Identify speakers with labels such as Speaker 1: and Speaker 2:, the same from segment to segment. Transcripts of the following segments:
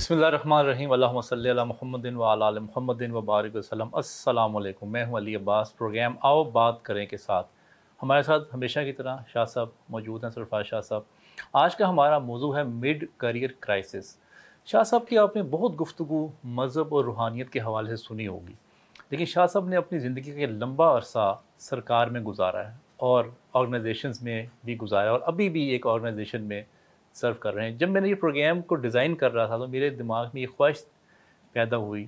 Speaker 1: بسم اللہ الرحمن الرحیم، اللہم صلی اللہ محمد و علی محمد و بارک وسلم۔ السلام علیکم، میں ہوں علی عباس۔ پروگرام آؤ بات کریں کے ساتھ۔ ہمارے ساتھ ہمیشہ کی طرح شاہ صاحب موجود ہیں، سرفراز شاہ صاحب۔ آج کا ہمارا موضوع ہے مڈ کریئر کرائسس شاہ صاحب کی آپ نے بہت گفتگو، مذہب اور روحانیت کے حوالے سے سنی ہوگی۔ لیکن شاہ صاحب نے اپنی زندگی کا لمبا عرصہ سرکار میں گزارا ہے اور آرگنائزیشنز میں بھی گزارا اور ابھی بھی ایک آرگنائزیشن میں سرو کر رہے ہیں۔ جب میں نے یہ پروگرام کو ڈیزائن کر رہا تھا تو میرے دماغ میں یہ خواہش پیدا ہوئی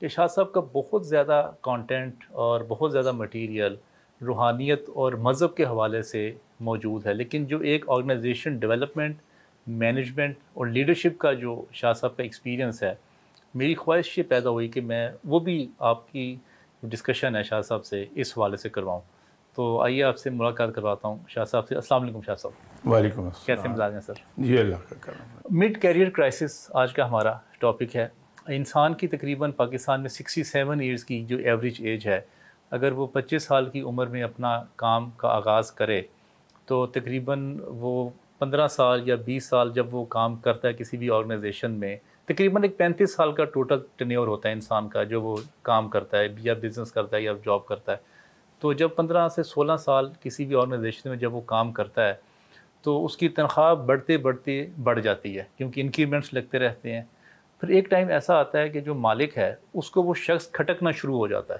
Speaker 1: کہ شاہ صاحب کا بہت زیادہ کانٹینٹ اور بہت زیادہ مٹیریل روحانیت اور مذہب کے حوالے سے موجود ہے۔ لیکن جو ایک آرگنائزیشن ڈیولپمنٹ مینجمنٹ اور لیڈرشپ کا جو شاہ صاحب کا ایکسپیرینس ہے، میری خواہش یہ پیدا ہوئی کہ میں وہ بھی آپ کی ڈسکشن ہے شاہ صاحب سے اس حوالے سے کرواؤں۔ تو آئیے آپ سے ملاقات کرواتا ہوں شاہ صاحب سے۔ السلام علیکم شاہ صاحب۔
Speaker 2: وعلیکم السلام۔
Speaker 1: کیسے مزاج ہیں سر؟
Speaker 2: جی اللہ کا کرم
Speaker 1: مڈ کیریئر کرائسس آج کا ہمارا ٹاپک ہے۔ انسان کی تقریباً پاکستان میں سکسٹی سیون ایئرس کی جو ایوریج ایج ہے اگر وہ پچیس سال کی عمر میں اپنا کام کا آغاز کرے تو تقریباً وہ پندرہ سال یا بیس سال جب وہ کام کرتا ہے کسی بھی آرگنائزیشن میں تقریباً ایک پینتیس سال کا ٹوٹل ٹینیور ہوتا ہے انسان کا جو وہ کام کرتا ہے یا بزنس کرتا ہے یا جاب کرتا ہے۔ تو جب پندرہ سے سولہ سال کسی بھی آرگنائزیشن میں جب وہ کام کرتا ہے، تو اس کی تنخواہ بڑھتے بڑھتے بڑھ جاتی ہے، کیونکہ انکریمنٹس لگتے رہتے ہیں۔ پھر ایک ٹائم ایسا آتا ہے کہ جو مالک ہے، اس کو وہ شخص کھٹکنا شروع ہو جاتا ہے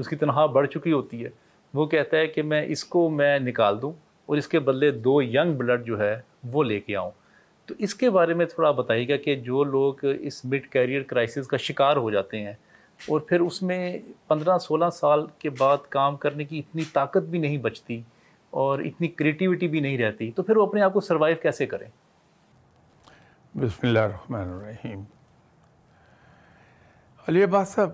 Speaker 1: اس کی تنخواہ بڑھ چکی ہوتی ہے۔ وہ کہتا ہے کہ میں اس کو میں نکال دوں اور اس کے بدلے دو ینگ بلڈ جو ہے، وہ لے کے آؤں۔ تو اس کے بارے میں تھوڑا بتائیے گا کہ جو لوگ اس مڈ کیریئر کرائسس کا شکار ہو جاتے ہیں اور پھر اس میں پندرہ سولہ سال کے بعد کام کرنے کی اتنی طاقت بھی نہیں بچتی اور اتنی کریٹیوٹی بھی نہیں رہتی تو پھر وہ اپنے آپ کو سروائیو کیسے کریں؟
Speaker 2: بسم اللہ الرحمن الرحیم۔ علی عباس صاحب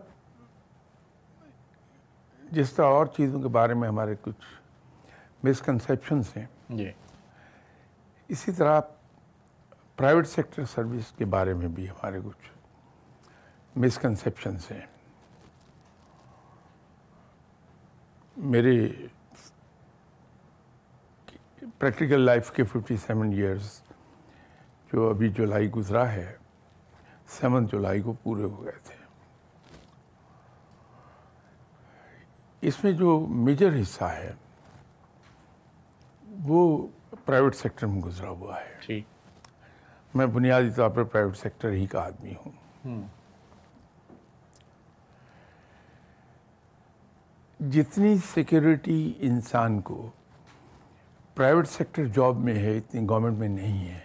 Speaker 2: جس طرح اور چیزوں کے بارے میں ہمارے کچھ مسکنسیپشنس ہیں
Speaker 1: جی۔
Speaker 2: اسی طرح پرائیویٹ سیکٹر سروس کے بارے میں بھی ہمارے کچھ مسکنسیپشنس ہیں۔ میرے پریکٹیکل لائف کے ففٹی سیون ایئرس جو ابھی جولائی گزرا ہے سیون جولائی کو پورے ہو گئے تھے۔ اس میں جو میجر حصہ ہے وہ پرائیویٹ سیکٹر میں گزرا ہوا ہے۔ میں بنیادی طور پر پرائیویٹ سیکٹر ہی کا آدمی ہوں۔ جتنی سیکیورٹی انسان کو پرائیویٹ سیکٹر جاب میں ہے اتنی گورنمنٹ میں نہیں ہے۔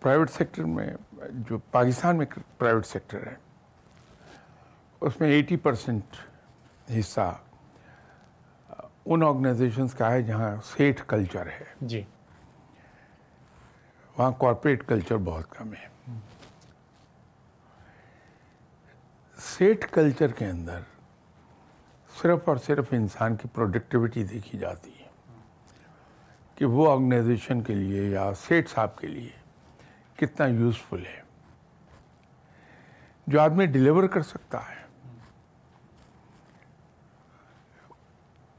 Speaker 2: پرائیویٹ سیکٹر میں جو پاکستان میں پرائیویٹ سیکٹر ہے اس میں ایٹی پرسنٹ حصہ ان آرگنائزیشنس کا ہے جہاں سیٹ کلچر ہے۔
Speaker 1: جی۔
Speaker 2: وہاں کارپوریٹ کلچر بہت کم ہے۔ سیٹ کلچر کے اندر صرف اور صرف انسان کی پروڈکٹیوٹی دیکھی جاتی ہے کہ وہ آرگنائزیشن کے لیے یا سیٹ صاحب کے لیے کتنا یوزفل ہے۔ جو آدمی ڈیلیور کر سکتا ہے،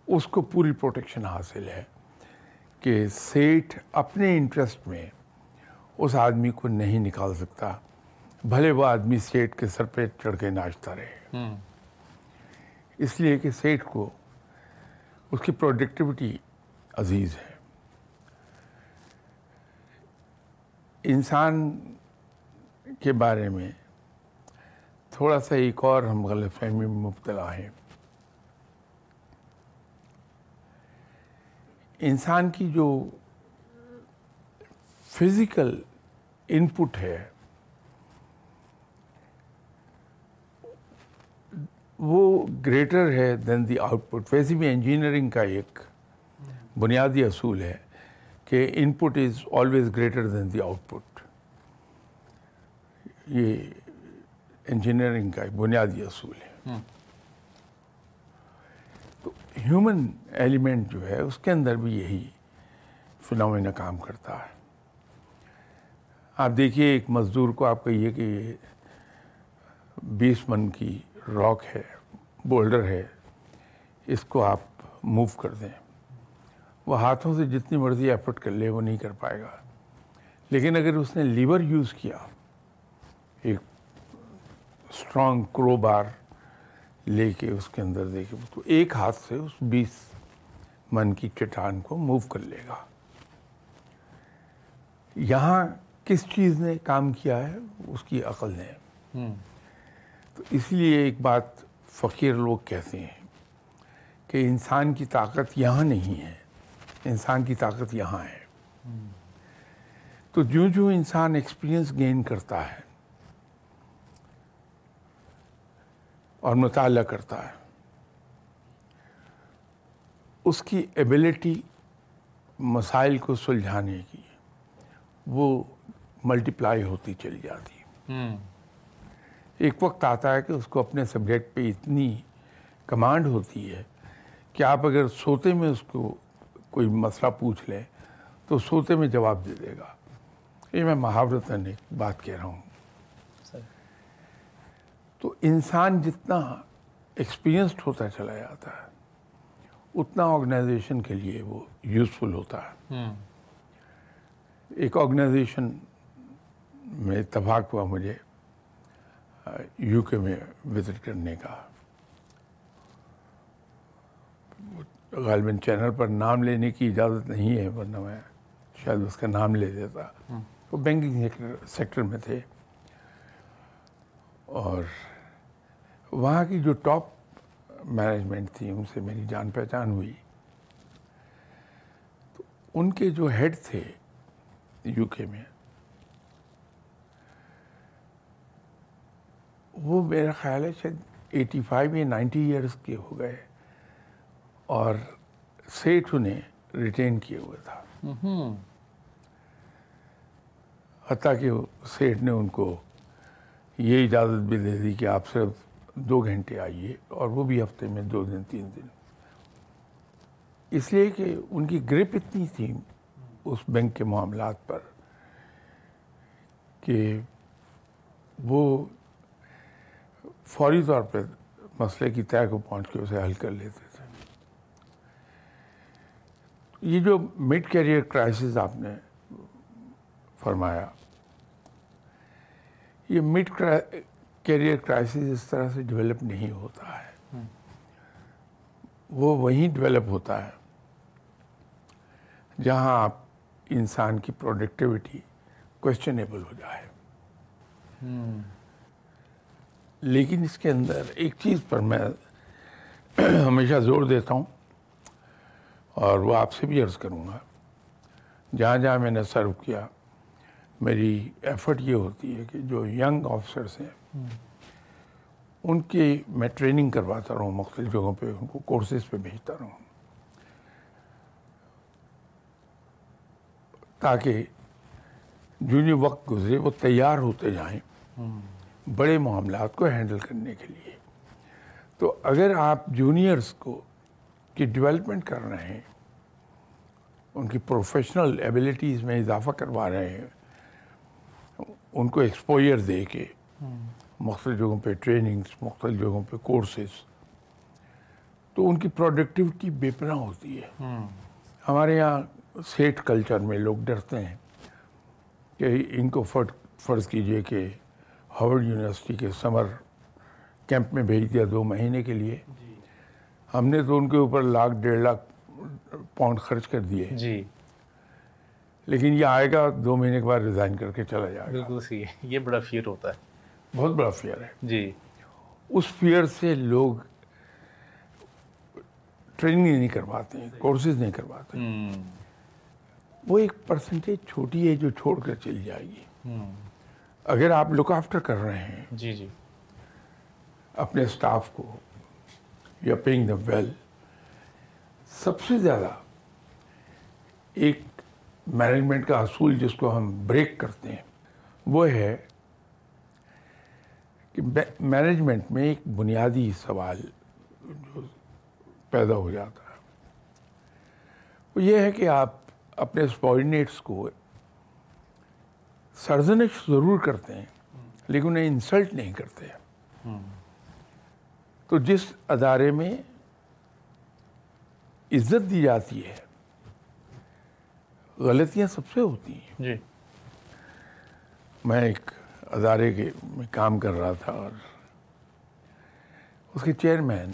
Speaker 2: اس کو پوری پروٹیکشن حاصل ہے کہ سیٹ اپنے انٹرسٹ میں اس آدمی کو نہیں نکال سکتا۔ بھلے وہ آدمی سیٹ کے سر پہ چڑھ کے ناچتا رہے۔ اس لیے کہ سیٹ کو اس کی پروڈکٹیوٹی عزیز ہے۔ انسان کے بارے میں تھوڑا سا ایک اور ہم غلط فہمی میں مبتلا ہیں۔ انسان کی جو فزیکل انپٹ ہے وہ گریٹر ہے دین دی آؤٹ پٹ ویسے بھی انجینئرنگ کا ایک بنیادی اصول ہے کہ input is always greater than the output یہ انجینئرنگ کا ایک بنیادی اصول ہے۔ تو ہیومن ایلیمنٹ جو ہے اس کے اندر بھی یہی فنومینا کام کرتا ہے۔ آپ دیکھیے ایک مزدور کو آپ کہیے کہ یہ بیس من کی راک ہے، بولڈر ہے، اس کو آپ موو کر دیں۔ وہ ہاتھوں سے جتنی مرضی ایفرٹ کر لے، وہ نہیں کر پائے گا۔ لیکن اگر اس نے لیور یوز کیا، ایک اسٹرانگ کرو بار لے کے اس کے اندر دے کے تو ایک ہاتھ سے اس بیس من کی چٹان کو موو کر لے گا۔ یہاں کس چیز نے کام کیا ہے؟ اس کی عقل نے۔ تو اس لیے ایک بات فقیر لوگ کہتے ہیں کہ انسان کی طاقت یہاں نہیں ہے، انسان کی طاقت یہاں ہے۔ تو جو جو انسان ایکسپیرئنس گین کرتا ہے اور مطالعہ کرتا ہے، اس کی ایبلٹی مسائل کو سلجھانے کی وہ ملٹیپلائی ہوتی چلی جاتی۔ ایک وقت آتا ہے کہ اس کو اپنے سبجیکٹ پہ اتنی کمانڈ ہوتی ہے کہ آپ اگر سوتے میں اس کو کوئی مسئلہ پوچھ لیں تو سوتے میں جواب دے دے گا۔ یہ میں محاورتاً ایک بات کہہ رہا ہوں۔ تو انسان جتنا ایکسپیرئنسڈ ہوتا چلا جاتا ہے اتنا آرگنائزیشن کے لیے وہ یوزفل ہوتا ہے۔ ایک آرگنائزیشن میں اتفاق ہوا مجھے۔ یو کے میں وزٹ کرنے کا۔ غالباً چینل پر نام لینے کی اجازت نہیں ہے، ورنہ میں شاید اس کا نام لے دیتا وہ بینکنگ سیکٹر میں تھے۔ اور وہاں کی جو ٹاپ مینجمنٹ تھی، ان سے میری جان پہچان ہوئی۔ تو ان کے جو ہیڈ تھے یو کے میں وہ میرا خیال ہے شاید ایٹی فائیو یا نائنٹی ایئرس کے ہو گئے اور سیٹ انہیں ریٹین کیے ہوئے تھا۔ حتیٰ کہ سیٹ نے ان کو یہ اجازت بھی دے دی کہ آپ صرف دو گھنٹے آئیے اور وہ بھی ہفتے میں دو دن تین دن۔ اس لیے کہ ان کی گرپ اتنی تھی اس بینک کے معاملات پر کہ وہ فوری طور پہ مسئلے کی طے کو پہنچ کے اسے حل کر لیتے تھے۔ یہ جو مڈ کیریئر کرائسس آپ نے فرمایا، یہ مڈ کیریئر کرائسس اس طرح سے ڈیولپ نہیں ہوتا ہے۔ وہ وہیں ڈیولپ ہوتا ہے جہاں آپ انسان کی پروڈکٹیوٹی کوشچنیبل ہو جائے۔ لیکن اس کے اندر ایک چیز پر میں ہمیشہ زور دیتا ہوں اور وہ آپ سے بھی عرض کروں گا۔ جہاں جہاں میں نے سرو کیا، میری ایفرٹ یہ ہوتی ہے کہ جو ینگ آفیسرس ہیں، ان کی میں ٹریننگ کرواتا رہوں، مختلف جگہوں پہ ان کو کورسز پہ بھیجتا رہوں۔ تاکہ جو جو وقت گزرے، وہ تیار ہوتے جائیں۔ بڑے معاملات کو ہینڈل کرنے کے لیے۔ تو اگر آپ جونیئرس کو کی ڈیولپمنٹ کر رہے ہیں، ان کی پروفیشنل ایبلٹیز میں اضافہ کروا رہے ہیں، ان کو ایکسپوئر دے کے مختلف جگہوں پہ ٹریننگس مختلف جگہوں پہ کورسز تو ان کی پروڈکٹیوٹی بے پناہ ہوتی ہے۔ ہمارے یہاں سیٹ کلچر میں لوگ ڈرتے ہیں کہ ان کو فرض کیجیے کہ ہارورڈ یونیورسٹی کے سمر کیمپ میں بھیج دیا دو مہینے کے لیے۔ ہم نے تو ان کے اوپر لاکھ ڈیڑھ لاکھ پاؤنڈ خرچ کر دیے۔
Speaker 1: جی۔
Speaker 2: لیکن یہ آئے گا دو مہینے کے بعد ریزائن کر کے چلا جائے گا۔
Speaker 1: بالکل صحیح یہ بڑا فیئر ہوتا ہے۔
Speaker 2: بہت بڑا فیئر ہے۔
Speaker 1: جی۔
Speaker 2: اس فیئر سے لوگ ٹریننگ نہیں کرواتے ہیں کورسز نہیں کرواتے وہ ایک پرسنٹیج چھوٹی ہے جو چھوڑ کر چلی جائے گی۔ اگر آپ لک آفٹر کر رہے ہیں
Speaker 1: جی جی۔
Speaker 2: اپنے اسٹاف کو یا پیئنگ دا ویل سب سے زیادہ ایک مینجمنٹ کا اصول جس کو ہم بریک کرتے ہیں وہ ہے کہ مینجمنٹ میں ایک بنیادی سوال جو پیدا ہو جاتا ہے۔ وہ یہ ہے کہ آپ اپنے سپورڈینیٹس کو سرزنش ضرور کرتے ہیں لیکن انہیں انسلٹ نہیں کرتے۔ تو جس ادارے میں عزت دی جاتی ہے غلطیاں سب سے ہوتی ہیں۔
Speaker 1: جی۔
Speaker 2: میں ایک ادارے کے میں کام کر رہا تھا اور اس کے چیئرمین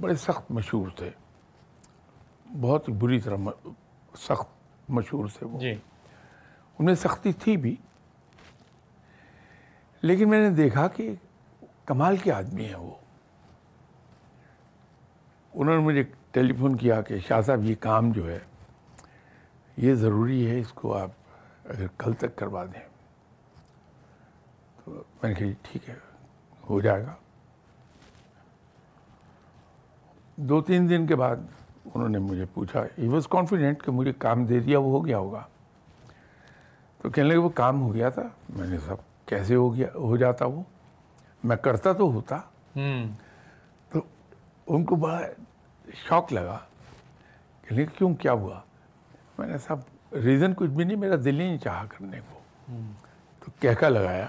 Speaker 2: بڑے سخت مشہور تھے۔ بہت بری طرح سخت مشہور تھے وہ۔
Speaker 1: جی۔
Speaker 2: ان میں سختی تھی بھی لیکن میں نے دیکھا کہ کمال کے آدمی ہیں وہ۔ انہوں نے مجھے ٹیلی فون کیا کہ شاہ صاحب، یہ کام جو ہے، یہ ضروری ہے، اس کو آپ اگر کل تک کروا دیں۔ تو میں نے کہا، ٹھیک ہے، ہو جائے گا۔ دو تین دن کے بعد انہوں نے مجھے پوچھا ہی واز کانفیڈنٹ کہ مجھے کام دے دیا، وہ ہو گیا ہوگا۔ تو کہنے لگے، وہ کام ہو گیا تھا۔ میں نے سب کیسے ہو گیا ہو جاتا وہ؟ میں کرتا تو ہوتا۔ تو ان کو بڑا شوق لگا کہ لیکن کیوں کیا ہوا؟ میں نے سب ریزن کچھ بھی نہیں میرا دل ہی نہیں چاہا کرنے کو۔ تو کہکا لگایا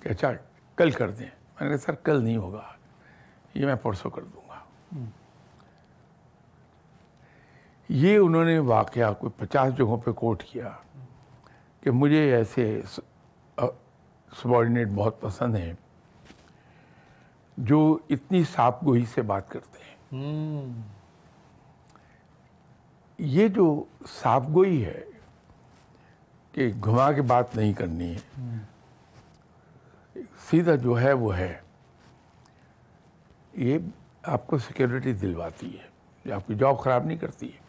Speaker 2: کہ اچھا کل کر دیں۔ میں نے کہا سر کل نہیں ہوگا۔ یہ میں پرسوں کر دوں گا۔ یہ انہوں نے واقعہ کوئی پچاس جگہوں پہ کوٹ کیا کہ مجھے ایسے سبارڈینیٹ بہت پسند ہیں جو اتنی صاف گوئی سے بات کرتے ہیں۔ یہ جو صاف گوئی ہے کہ گھما کے بات نہیں کرنی ہے سیدھا جو ہے وہ ہے یہ آپ کو سیکورٹی دلواتی ہے یہ آپ کی جاب خراب نہیں کرتی ہے۔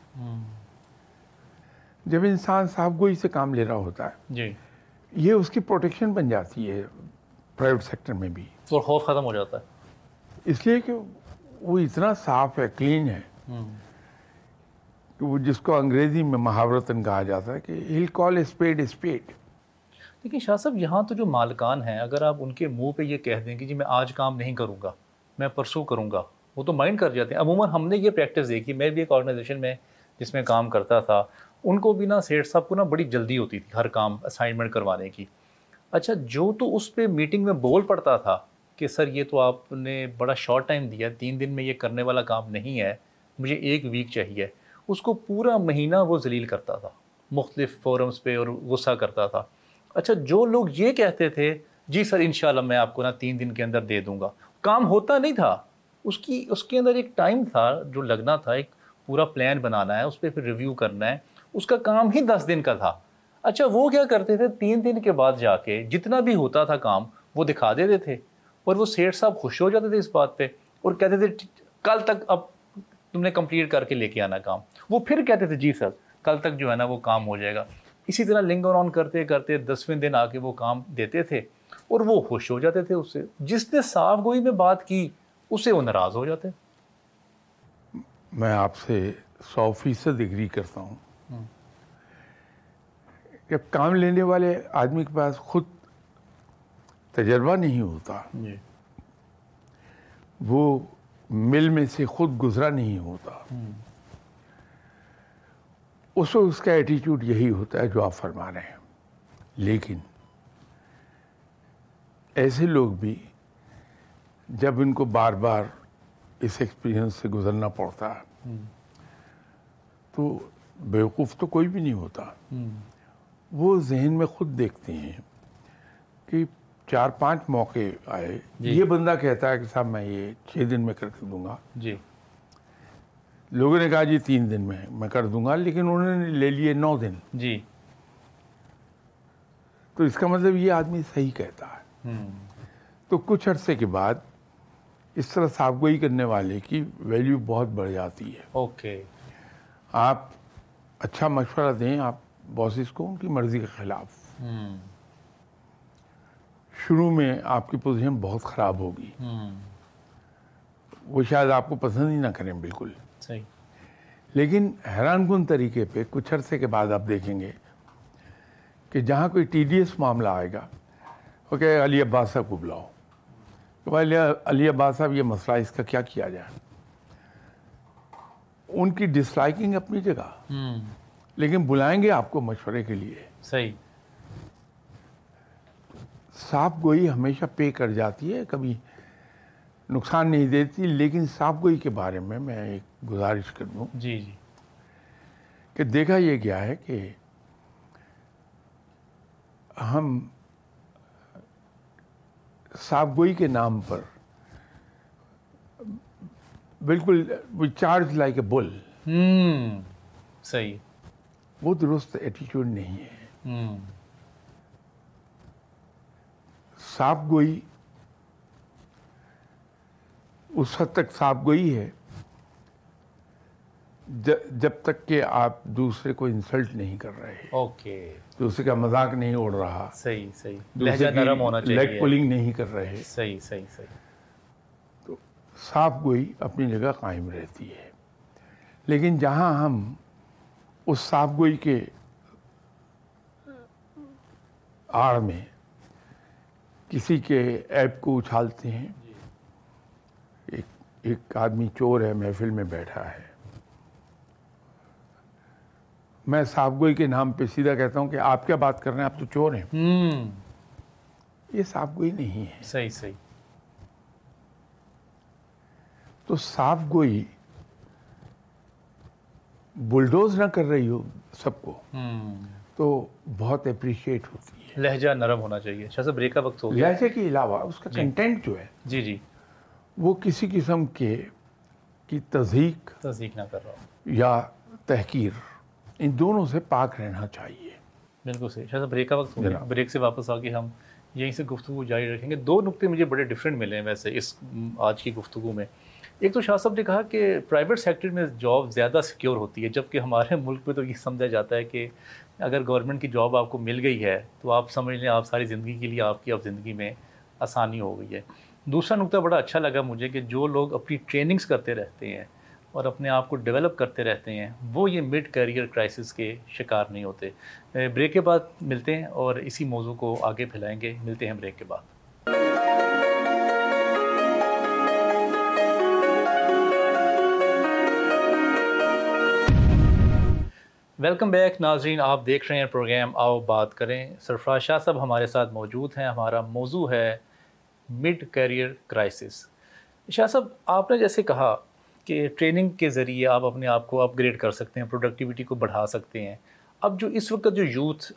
Speaker 2: جب انسان صاف گوئی سے کام لے رہا ہوتا ہے
Speaker 1: جی۔
Speaker 2: یہ اس کی پروٹیکشن بن جاتی ہے پرائیویٹ سیکٹر میں بھی۔
Speaker 1: اور خوف ختم ہو جاتا ہے۔
Speaker 2: اس لیے کہ وہ اتنا صاف ہے کلین ہے کہ وہ جس کو انگریزی میں محاورتاً کہا جاتا ہے کہ ہل کال اسپیڈ اسپیڈ
Speaker 1: لیکن شاہ صاحب یہاں تو جو مالکان ہیں اگر آپ ان کے منہ پہ یہ کہہ دیں کہ جی میں آج کام نہیں کروں گا میں پرسوں کروں گا وہ تو مائنڈ کر جاتے ہیں۔ عموماً ہم نے یہ پریکٹس دیکھی۔ میں بھی ایک آرگنائزیشن میں جس میں کام کرتا تھا ان کو بھی نا سیٹ صاحب کو نا بڑی جلدی ہوتی تھی ہر کام اسائنمنٹ کروانے کی۔ اچھا جو تو اس پہ میٹنگ میں بول پڑتا تھا کہ سر یہ تو آپ نے بڑا شارٹ ٹائم دیا، تین دن میں یہ کرنے والا کام نہیں ہے، مجھے ایک ویک چاہیے۔ اس کو پورا مہینہ وہ ذلیل کرتا تھا، مختلف فورمز پہ اور غصہ کرتا تھا۔ اچھا جو لوگ یہ کہتے تھے جی سر، انشاءاللہ میں آپ کو نا تین دن کے اندر دے دوں گا۔ کام ہوتا نہیں تھا، اس کی، اس کے اندر ایک ٹائم تھا جو لگنا تھا، ایک پورا پلان بنانا ہے، اس پہ پھر ریویو کرنا ہے۔ اس کا کام ہی دس دن کا تھا۔ اچھا وہ کیا کرتے تھے؟ تین دن کے بعد جا کے جتنا بھی ہوتا تھا کام، وہ دکھا دیتے تھے۔ اور وہ سیٹ صاحب خوش ہو جاتے تھے اس بات پہ اور کہتے تھے، کل تک اب تم نے کمپلیٹ کر کے لے کے آنا کام۔ وہ پھر کہتے تھے جی سر، کل تک جو ہے نا وہ کام ہو جائے گا۔ اسی طرح لنگر آن کرتے کرتے دسویں دن آ کے وہ کام دیتے تھے اور وہ خوش ہو جاتے تھے اس سے جس نے صاف گوئی میں بات کی اس سے وہ ناراض ہو جاتے۔
Speaker 2: میں آپ سے سو فیصد اگری کرتا ہوں۔ جب کام لینے والے آدمی کے پاس خود تجربہ نہیں ہوتا
Speaker 1: جی۔
Speaker 2: وہ مل میں سے خود گزرا نہیں ہوتا۔ اس وقت اس کا ایٹیٹیوڈ یہی ہوتا ہے جو آپ فرما رہے ہیں۔ لیکن ایسے لوگ بھی جب ان کو بار بار اس ایکسپیرینس سے گزرنا پڑتا ہے تو بیوقوف تو کوئی بھی نہیں ہوتا۔ وہ ذہن میں خود دیکھتے ہیں کہ چار پانچ موقع آئے۔
Speaker 1: جی۔
Speaker 2: یہ بندہ کہتا ہے کہ صاحب میں یہ چھ دن میں کر کے دوں گا۔
Speaker 1: جی۔
Speaker 2: لوگوں نے کہا جی تین دن میں میں کر دوں گا لیکن انہوں نے لے لیے نو دن۔
Speaker 1: جی۔
Speaker 2: تو اس کا مطلب یہ آدمی صحیح کہتا ہے۔ تو کچھ عرصے کے بعد اس طرح صاف گوئی کرنے والے کی ویلیو بہت بڑھ جاتی ہے۔
Speaker 1: اوکے۔
Speaker 2: آپ اچھا مشورہ دیں آپ باسز کو ان کی مرضی کے خلاف۔ شروع میں آپ کی پوزیشن بہت خراب ہوگی۔ وہ شاید آپ کو پسند ہی نہ کریں بالکل۔
Speaker 1: صحیح۔
Speaker 2: لیکن حیران کن طریقے پہ کچھ عرصے کے بعد آپ دیکھیں گے کہ جہاں کوئی ٹی ڈی ایس معاملہ آئے گا وہ کہ علی عباس صاحب کو بلاؤ۔ کہ علی عباس صاحب یہ مسئلہ اس کا کیا کیا جائے؟ ان کی ڈس لائکنگ اپنی جگہ۔ لیکن بلائیں گے آپ کو مشورے کے لیے۔
Speaker 1: صحیح۔
Speaker 2: صاف گوئی ہمیشہ پے کر جاتی ہے کبھی نقصان نہیں دیتی لیکن صاف گوئی کے بارے میں میں ایک گزارش کر دوں۔
Speaker 1: جی جی۔
Speaker 2: کہ دیکھا یہ گیا ہے کہ ہم صاف گوئی کے نام پر بالکل چارج لائک اے بل
Speaker 1: صحیح۔
Speaker 2: وہ درست ایٹیچیوڈ نہیں ہے۔ صاف گوئی اس حد تک صاف گوئی ہے۔ جب تک کہ آپ دوسرے کو انسلٹ نہیں کر رہے
Speaker 1: اوکے۔
Speaker 2: دوسرے کا مذاق نہیں اڑ رہا۔
Speaker 1: صحیح صحیح۔ لہجہ نرم ہونا
Speaker 2: لیگ
Speaker 1: چاہیے۔
Speaker 2: پولنگ نہیں کر رہے۔
Speaker 1: صحیح صحیح صحیح۔
Speaker 2: صاف گوئی اپنی جگہ قائم رہتی ہے۔ لیکن جہاں ہم اس صاف گوئی کے آڑ میں کسی کے ایپ کو اچھالتے ہیں ایک ایک آدمی چور ہے محفل میں بیٹھا ہے۔ میں صاف گوئی کے نام پہ سیدھا کہتا ہوں کہ آپ کیا بات کر رہے ہیں؟ آپ تو چور ہیں۔ یہ صاف گوئی نہیں ہے۔
Speaker 1: صحیح صحیح۔
Speaker 2: تو صاف گوئی بلڈوز نہ کر رہی ہو سب کو تو بہت اپریشیٹ ہوتی ہے۔
Speaker 1: لہجہ نرم ہونا چاہیے۔ شاہ صاحب بریک کا وقت ہو گیا۔
Speaker 2: لہجے کے علاوہ اس کا
Speaker 1: جی۔
Speaker 2: کنٹینٹ جو ہے
Speaker 1: جی جی۔
Speaker 2: وہ کسی قسم کے کی تضحیق
Speaker 1: تصدیق نہ کر رہا ہوں
Speaker 2: یا تحقیر ان دونوں سے پاک رہنا چاہیے۔
Speaker 1: بالکل صحیح۔ شاہ صاحب بریک کا وقت ہو گیا۔ بریک سے واپس آ کے ہم یہیں سے گفتگو جاری رکھیں گے۔ دو نقطے مجھے بڑے ڈفرینٹ ملے ہیں ویسے اس آج کی گفتگو میں۔ ایک تو شاہ صاحب نے کہا کہ پرائیویٹ سیکٹر میں جاب زیادہ سیکیور ہوتی ہے، جبکہ ہمارے ملک میں تو یہ سمجھا جاتا ہے کہ اگر گورنمنٹ کی جاب آپ کو مل گئی ہے تو آپ سمجھ لیں آپ ساری زندگی کے لیے آپ کی اب زندگی میں آسانی ہو گئی ہے۔ دوسرا نقطہ بڑا اچھا لگا مجھے کہ جو لوگ اپنی ٹریننگز کرتے رہتے ہیں اور اپنے آپ کو ڈیولپ کرتے رہتے ہیں، وہ یہ مڈ کیریئر کرائسس کے شکار نہیں ہوتے۔ بریک کے بعد ملتے ہیں اور اسی موضوع کو آگے پھیلائیں گے۔ ملتے ہیں بریک کے بعد۔ ویلکم بیک ناظرین آپ دیکھ رہے ہیں پروگرام آؤ بات کریں. سرفراز شاہ صاحب ہمارے ساتھ موجود ہیں. ہمارا موضوع ہے مڈ کیریئر کرائسس شاہ صاحب، آپ نے جیسے کہا کہ ٹریننگ کے ذریعے آپ اپنے آپ کو اپ گریڈ کر سکتے ہیں پروڈکٹیوٹی کو بڑھا سکتے ہیں۔ اب جو اس وقت جو یوتھ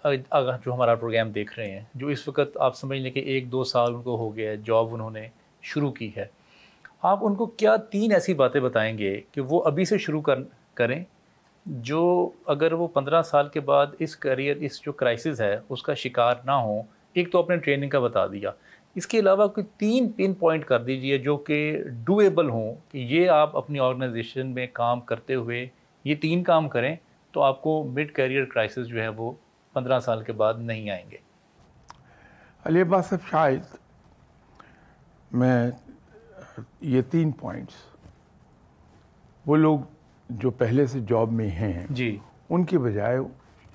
Speaker 1: جو ہمارا پروگرام دیکھ رہے ہیں، جو اس وقت آپ سمجھ لیں کہ ایک دو سال ان کو ہو گیا ہے جاب انہوں نے شروع کی ہے، آپ ان کو کیا تین ایسی باتیں بتائیں گے کہ وہ ابھی سے شروع کر، کریں؟ جو اگر وہ پندرہ سال کے بعد اس کریئر اس جو کرائسس ہے، اس کا شکار نہ ہوں، ایک تو اپنے ٹریننگ کا بتا دیا۔ اس کے علاوہ کوئی تین پن پوائنٹ کر دیجیے جو کہ ڈویبل ہوں کہ یہ آپ اپنی آرگنائزیشن میں کام کرتے ہوئے یہ تین کام کریں تو آپ کو مڈ کیریئر کرائسس جو ہے وہ پندرہ سال کے بعد نہیں آئیں گے۔
Speaker 2: علی عباس صاحب، شاید میں یہ تین پوائنٹس وہ لوگ جو پہلے سے جاب میں ہیں
Speaker 1: جی۔
Speaker 2: ان کے بجائے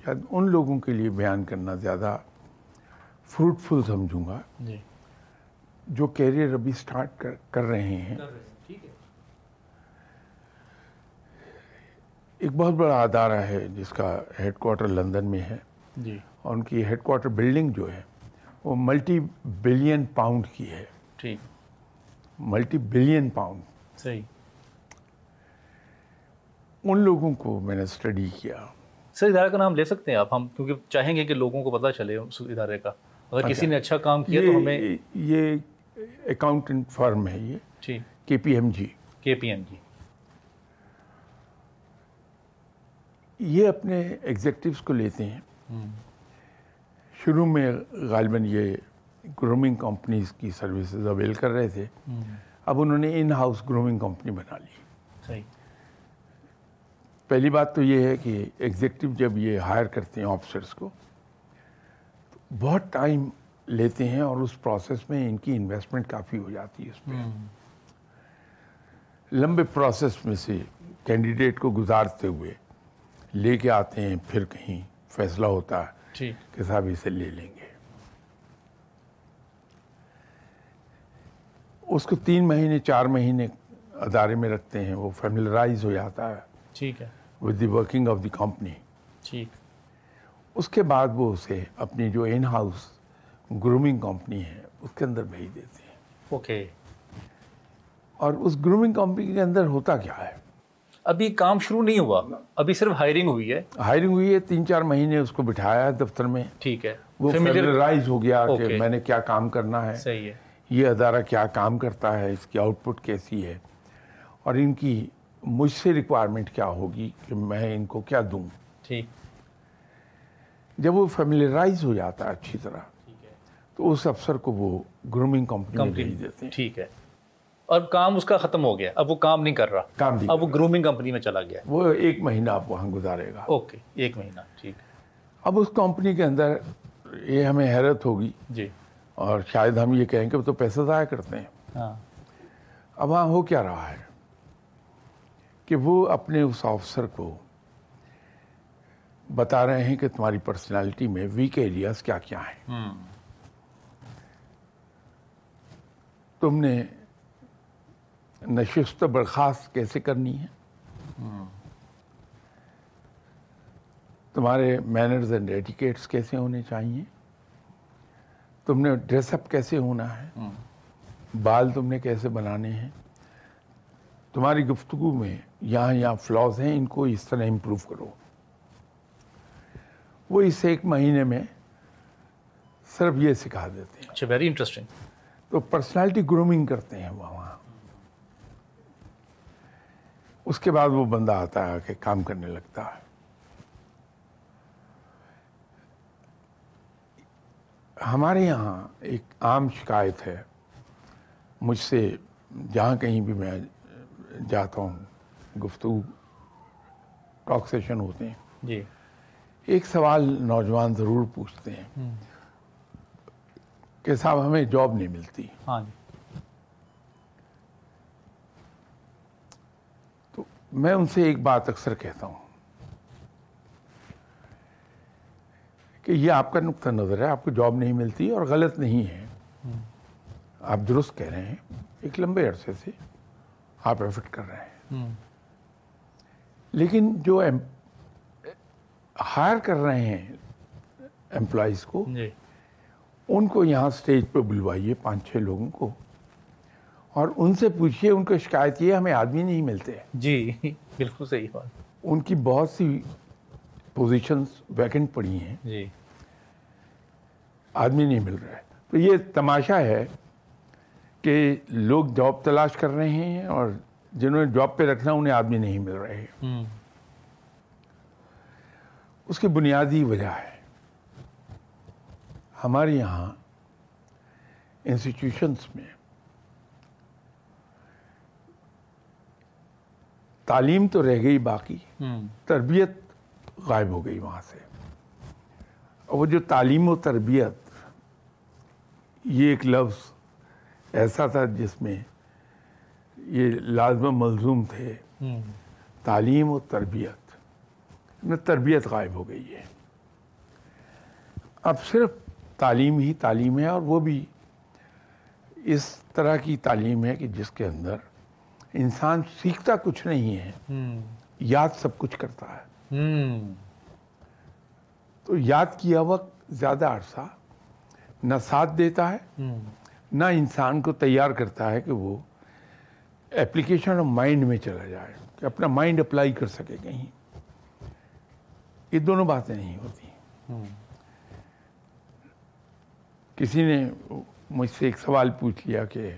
Speaker 2: شاید ان لوگوں کے لیے بیان کرنا زیادہ فروٹفل سمجھوں گا۔
Speaker 1: جی۔
Speaker 2: جو کیریئر ابھی سٹارٹ کر کر رہے ہیں۔ ایک بہت بڑا ادارہ ہے جس کا ہیڈ کوارٹر لندن میں ہے۔
Speaker 1: جی۔
Speaker 2: اور ان کی ہیڈ کوارٹر بلڈنگ جو ہے وہ ملٹی بلین پاؤنڈ کی ہے۔
Speaker 1: ٹھیک۔
Speaker 2: ملٹی بلین پاؤنڈ
Speaker 1: صحیح۔
Speaker 2: ان لوگوں کو میں نے اسٹڈی کیا۔
Speaker 1: سر ادارے کا نام لے سکتے ہیں آپ؟ ہم کیونکہ چاہیں گے کہ لوگوں کو پتہ چلے اس ادارے کا۔ اگر کسی نے اچھا کام کیا تو ہمیں
Speaker 2: یہ اکاؤنٹنٹ فرم ہے یہ۔
Speaker 1: ٹھیک
Speaker 2: کے پی ایم جی۔
Speaker 1: کے پی ایم جی۔
Speaker 2: یہ اپنے ایگزیکٹوس کو لیتے ہیں۔ شروع میں غالباً یہ گرومنگ کمپنیز کی سروسز اویل کر رہے تھے۔ اب انہوں نے ان ہاؤس گرومنگ کمپنی بنا لی۔
Speaker 1: صحیح۔
Speaker 2: پہلی بات تو یہ ہے کہ ایگزیکٹو جب یہ ہائر کرتے ہیں آفیسرس کو تو بہت ٹائم لیتے ہیں اور اس پروسیس میں ان کی انویسٹمنٹ کافی ہو جاتی ہے اس میں لمبے پروسیس میں سے کینڈیڈیٹ کو گزارتے ہوئے لے کے آتے ہیں پھر کہیں فیصلہ ہوتا ہے کہ صاحب اسے لے لیں گے۔ اس کو تین مہینے چار مہینے ادارے میں رکھتے ہیں وہ فیملرائز ہو جاتا ہے۔
Speaker 1: ٹھیک ہے۔
Speaker 2: With the working of the company
Speaker 1: ٹھیک۔
Speaker 2: اس کے بعد وہ اسے اپنی جو ان ہاؤس گرومنگ کمپنی ہے اس کے اندر بھیج دیتے ہیں۔
Speaker 1: اوکے۔
Speaker 2: اور اس گرومنگ کمپنی کے اندر ہوتا کیا ہے؟
Speaker 1: ابھی کام شروع نہیں ہوا ابھی صرف ہائرنگ ہوئی ہے۔
Speaker 2: ہائرنگ ہوئی ہے تین چار مہینے اس کو بٹھایا ہے دفتر میں۔
Speaker 1: ٹھیک ہے۔
Speaker 2: وہ فیملیرائز ہو گیا کہ. میں نے کیا کام کرنا ہے۔
Speaker 1: صحیح ہے۔
Speaker 2: یہ ادارہ کیا کام کرتا ہے اس کی آؤٹ پٹ کیسی ہے۔ اور ان کی مجھ سے ریکوائرمنٹ کیا ہوگی کہ میں ان کو کیا دوں؟
Speaker 1: ٹھیک۔
Speaker 2: جب وہ فیملیرائز ہو جاتا ہے اچھی طرح تو اس افسر کو وہ گرومنگ کمپنی میں بھیج دیتے ہیں۔
Speaker 1: ٹھیک ہے۔ اور کام اس کا ختم ہو گیا۔ اب وہ کام نہیں کر رہا۔
Speaker 2: کام بھی
Speaker 1: اب وہ گرومنگ کمپنی میں چلا گیا۔
Speaker 2: وہ ایک مہینہ آپ وہاں گزارے گا۔
Speaker 1: اوکے ایک مہینہ۔ ٹھیک۔
Speaker 2: اب اس کمپنی کے اندر یہ ہمیں حیرت ہوگی۔
Speaker 1: جی۔
Speaker 2: اور شاید ہم یہ کہیں کہ وہ تو پیسہ ضائع کرتے ہیں۔
Speaker 1: ہاں۔
Speaker 2: اب وہاں ہو کیا رہا ہے؟ کہ وہ اپنے اس آفسر کو بتا رہے ہیں کہ تمہاری پرسنالٹی میں ویک ایریاز کیا کیا ہیں۔ تم نے نشست برخاست کیسے کرنی ہے؟ تمہارے مینرز اینڈ ایٹیکیٹس کیسے ہونے چاہیے؟ تم نے ڈریس اپ کیسے ہونا ہے؟ بال تم نے کیسے بنانے ہیں؟ تمہاری گفتگو میں یہاں یہاں فلاز ہیں ان کو اس طرح امپروو کرو۔ وہ اس ایک مہینے میں صرف یہ سکھا دیتے ہیں۔
Speaker 1: اچھا ویری انٹرسٹنگ
Speaker 2: تو پرسنالٹی گرومنگ کرتے ہیں وہ وہاں۔ اس کے بعد وہ بندہ آتا ہے کہ کام کرنے لگتا ہے۔ ہمارے یہاں ایک عام شکایت ہے۔ مجھ سے جہاں کہیں بھی میں جاتا ہوں گفتگو ٹاک سیشن ہوتے ہیں۔
Speaker 1: جی۔
Speaker 2: ایک سوال نوجوان ضرور پوچھتے ہیں کہ صاحب ہمیں جاب نہیں ملتی۔
Speaker 1: ہاں جی۔
Speaker 2: تو میں ان سے ایک بات اکثر کہتا ہوں کہ یہ آپ کا نقطہ نظر ہے آپ کو جاب نہیں ملتی اور غلط نہیں ہے۔ آپ درست کہہ رہے ہیں ایک لمبے عرصے سے۔ آپ ایفٹ کر رہے ہیں۔ لیکن جو ہائر کر رہے ہیں امپلائیز کو
Speaker 1: جی۔
Speaker 2: ان کو یہاں اسٹیج پہ بلوائیے پانچ چھ لوگوں کو۔ اور ان سے پوچھیے ان کو شکایت یہ ہمیں آدمی نہیں ملتے۔
Speaker 1: جی بالکل صحیح بات۔
Speaker 2: ان کی بہت سی پوزیشنز ویکنٹ پڑی ہیں۔
Speaker 1: جی۔
Speaker 2: آدمی نہیں مل رہا ہے۔ تو یہ تماشا ہے کہ لوگ جاب تلاش کر رہے ہیں اور جنہوں نے جاب پہ رکھنا انہیں آدمی نہیں مل رہے
Speaker 1: ہوں۔
Speaker 2: اس کی بنیادی وجہ ہے۔ ہمارے یہاں انسٹیٹیوشنس میں تعلیم تو رہ گئی باقی
Speaker 1: ہوں۔
Speaker 2: تربیت غائب ہو گئی وہاں سے۔ اور وہ جو تعلیم و تربیت یہ ایک لفظ ایسا تھا جس میں یہ لازم ملزوم تھے۔ تعلیم و تربیت۔ میں تربیت غائب ہو گئی ہے۔ اب صرف تعلیم ہی تعلیم ہے اور وہ بھی اس طرح کی تعلیم ہے کہ جس کے اندر انسان سیکھتا کچھ نہیں ہے۔ یاد سب کچھ کرتا ہے۔ تو یاد کیا وقت زیادہ عرصہ نہ ساتھ دیتا ہے۔ نہ انسان کو تیار کرتا ہے کہ وہ اپلیکیشن آف مائنڈ میں چلا جائے کہ اپنا مائنڈ اپلائی کر سکے کہیں۔ یہ دونوں باتیں نہیں ہوتی۔ کسی نے مجھ سے ایک سوال پوچھ لیا کہ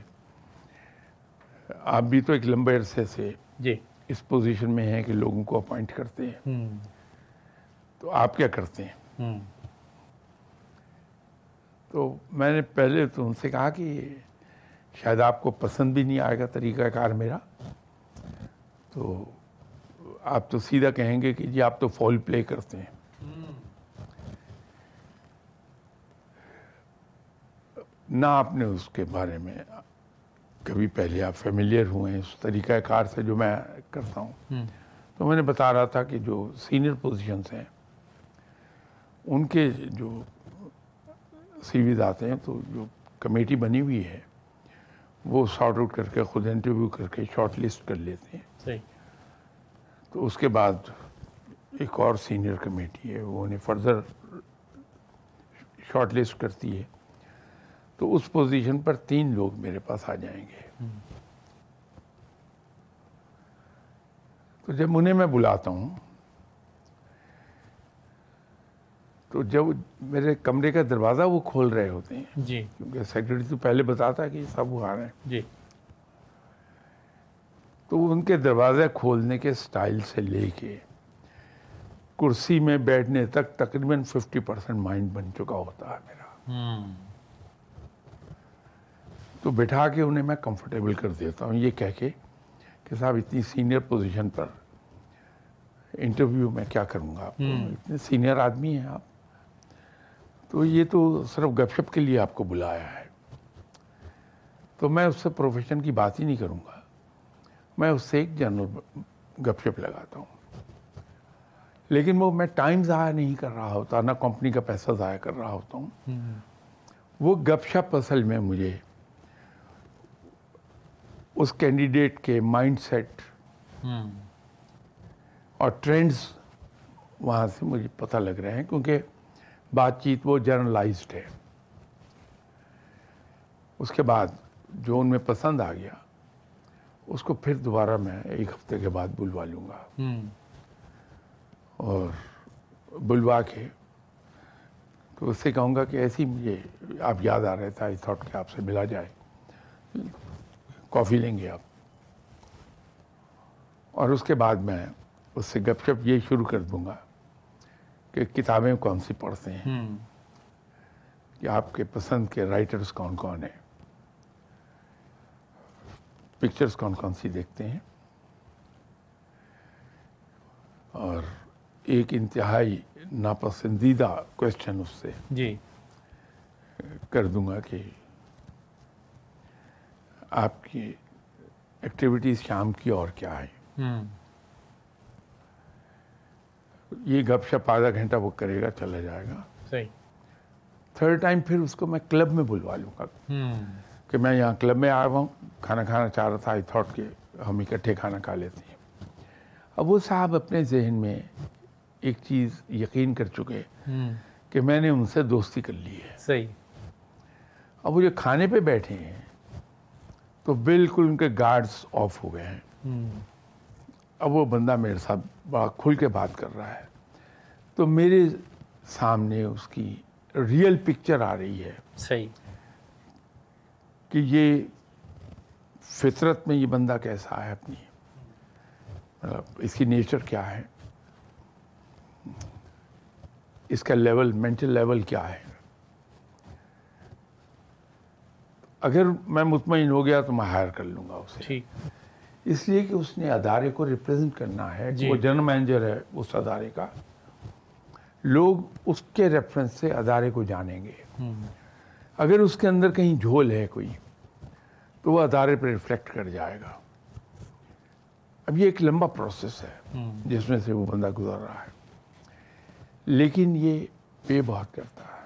Speaker 2: آپ بھی تو ایک لمبے عرصے سے
Speaker 1: جی۔
Speaker 2: اس پوزیشن میں ہیں کہ لوگوں کو اپوائنٹ کرتے ہیں۔ تو آپ کیا کرتے ہیں؟ تو میں نے پہلے تو ان سے کہا کہ شاید آپ کو پسند بھی نہیں آئے گا طریقہ کار میرا۔ تو آپ تو سیدھا کہیں گے کہ جی آپ تو فول پلے کرتے ہیں۔ نہ آپ نے اس کے بارے میں کبھی پہلے آپ فیملیئر ہوئے ہیں اس طریقہ کار سے جو میں کرتا ہوں۔ تو میں نے بتا رہا تھا کہ جو سینئر پوزیشنس ہیں ان کے جو سی ویز آتے ہیں تو جو کمیٹی بنی ہوئی ہے وہ سارٹ آؤٹ کر کے خود انٹرویو کر کے شارٹ لسٹ کر لیتے ہیں۔
Speaker 1: صحیح۔
Speaker 2: تو اس کے بعد ایک اور سینئر کمیٹی ہے وہ انہیں فردر شارٹ لسٹ کرتی ہے۔ تو اس پوزیشن پر تین لوگ میرے پاس آ جائیں گے۔ تو تو جب انہیں میں بلاتا ہوں تو جب میرے کمرے کا دروازہ وہ کھول رہے ہوتے ہیں
Speaker 1: جی۔
Speaker 2: کیونکہ سیکرٹری تو پہلے بتاتا ہے کہ سب وہ آ رہے ہیں۔
Speaker 1: جی۔
Speaker 2: تو ان کے دروازے کھولنے کے سٹائل سے لے کے کرسی میں بیٹھنے تک تقریباً ففٹی پرسینٹ مائنڈ بن چکا ہوتا ہے میرا۔
Speaker 1: ہوں
Speaker 2: تو بٹھا کے انہیں میں کمفرٹیبل کر دیتا ہوں۔ یہ کہہ کے کہ صاحب اتنی سینئر پوزیشن پر انٹرویو میں کیا کروں گا؟ آپ کو اتنے سینئر آدمی ہیں آپ۔ تو یہ تو صرف گپ شپ کے لیے آپ کو بلایا ہے۔ تو میں اس سے پروفیشن کی بات ہی نہیں کروں گا۔ میں اس سے ایک جنرل گپ شپ لگاتا ہوں۔ لیکن وہ میں ٹائم ضائع نہیں کر رہا ہوتا نہ کمپنی کا پیسہ ضائع کر رہا ہوتا ہوں۔ وہ گپ شپ اصل میں مجھے اس کینڈیڈیٹ کے مائنڈ سیٹ اور ٹرینڈز وہاں سے مجھے پتہ لگ رہے ہیں۔ کیونکہ بات چیت وہ جرنلائزڈ ہے۔ اس کے بعد جو ان میں پسند آ گیا اس کو پھر دوبارہ میں ایک ہفتے کے بعد بلوا لوں گا۔ اور بلوا کے تو اس سے کہوں گا کہ ایسی مجھے آپ یاد آ رہے تھا آئی تھاٹ کہ آپ سے ملا جائے۔ کافی لیں گے آپ۔ اور اس کے بعد میں اس سے گپ شپ یہ شروع کر دوں گا۔ کہ کتابیں کون سی پڑھتے ہیں؟ کہ آپ کے پسند کے رائٹرز کون کون ہیں؟ پکچرز کون کون سی دیکھتے ہیں؟ اور ایک انتہائی ناپسندیدہ کوشچن اس سے
Speaker 1: جی۔
Speaker 2: کر دوں گا کہ آپ کی ایکٹیویٹیز شام کی اور کیا ہے یہ گپ شپ آدھا گھنٹہ وہ کرے گا چلا جائے گا۔
Speaker 1: صحیح۔
Speaker 2: تھرڈ ٹائم پھر اس کو میں کلب میں بلوا لوں گا۔ کہ میں یہاں کلب میں آیا ہوا ہوں کھانا کھانا چاہ رہا تھا آئی تھاٹ کہ ہم اکٹھے کھانا کھا لیتے ہیں۔ اب وہ صاحب اپنے ذہن میں ایک چیز یقین کر چکے کہ میں نے ان سے دوستی کر لی ہے۔
Speaker 1: صحیح۔
Speaker 2: اب وہ جو کھانے پہ بیٹھے ہیں تو بالکل ان کے گارڈز آف ہو گئے ہیں۔ اب وہ بندہ میرے ساتھ بڑا کھل کے بات کر رہا ہے۔ تو میرے سامنے اس کی ریئل پکچر آ رہی ہے۔
Speaker 1: صحیح۔
Speaker 2: کہ یہ فطرت میں یہ بندہ کیسا ہے اپنی؟ مطلب اس کی نیچر کیا ہے؟ اس کا لیول مینٹل لیول کیا ہے؟ اگر میں مطمئن ہو گیا تو میں ہائر کر لوں گا اسے۔
Speaker 1: ٹھیک۔
Speaker 2: اس لیے کہ اس نے ادارے کو ریپرزینٹ کرنا ہے
Speaker 1: جی۔
Speaker 2: وہ جنرل مینیجر ہے اس ادارے کا۔ لوگ اس کے ریفرنس سے ادارے کو جانیں گے۔ اگر اس کے اندر کہیں جھول ہے کوئی تو وہ ادارے پہ ریفلیکٹ کر جائے گا۔ اب یہ ایک لمبا پروسیس ہے جس میں سے وہ بندہ گزر رہا ہے۔ لیکن یہ پے بہت کرتا ہے۔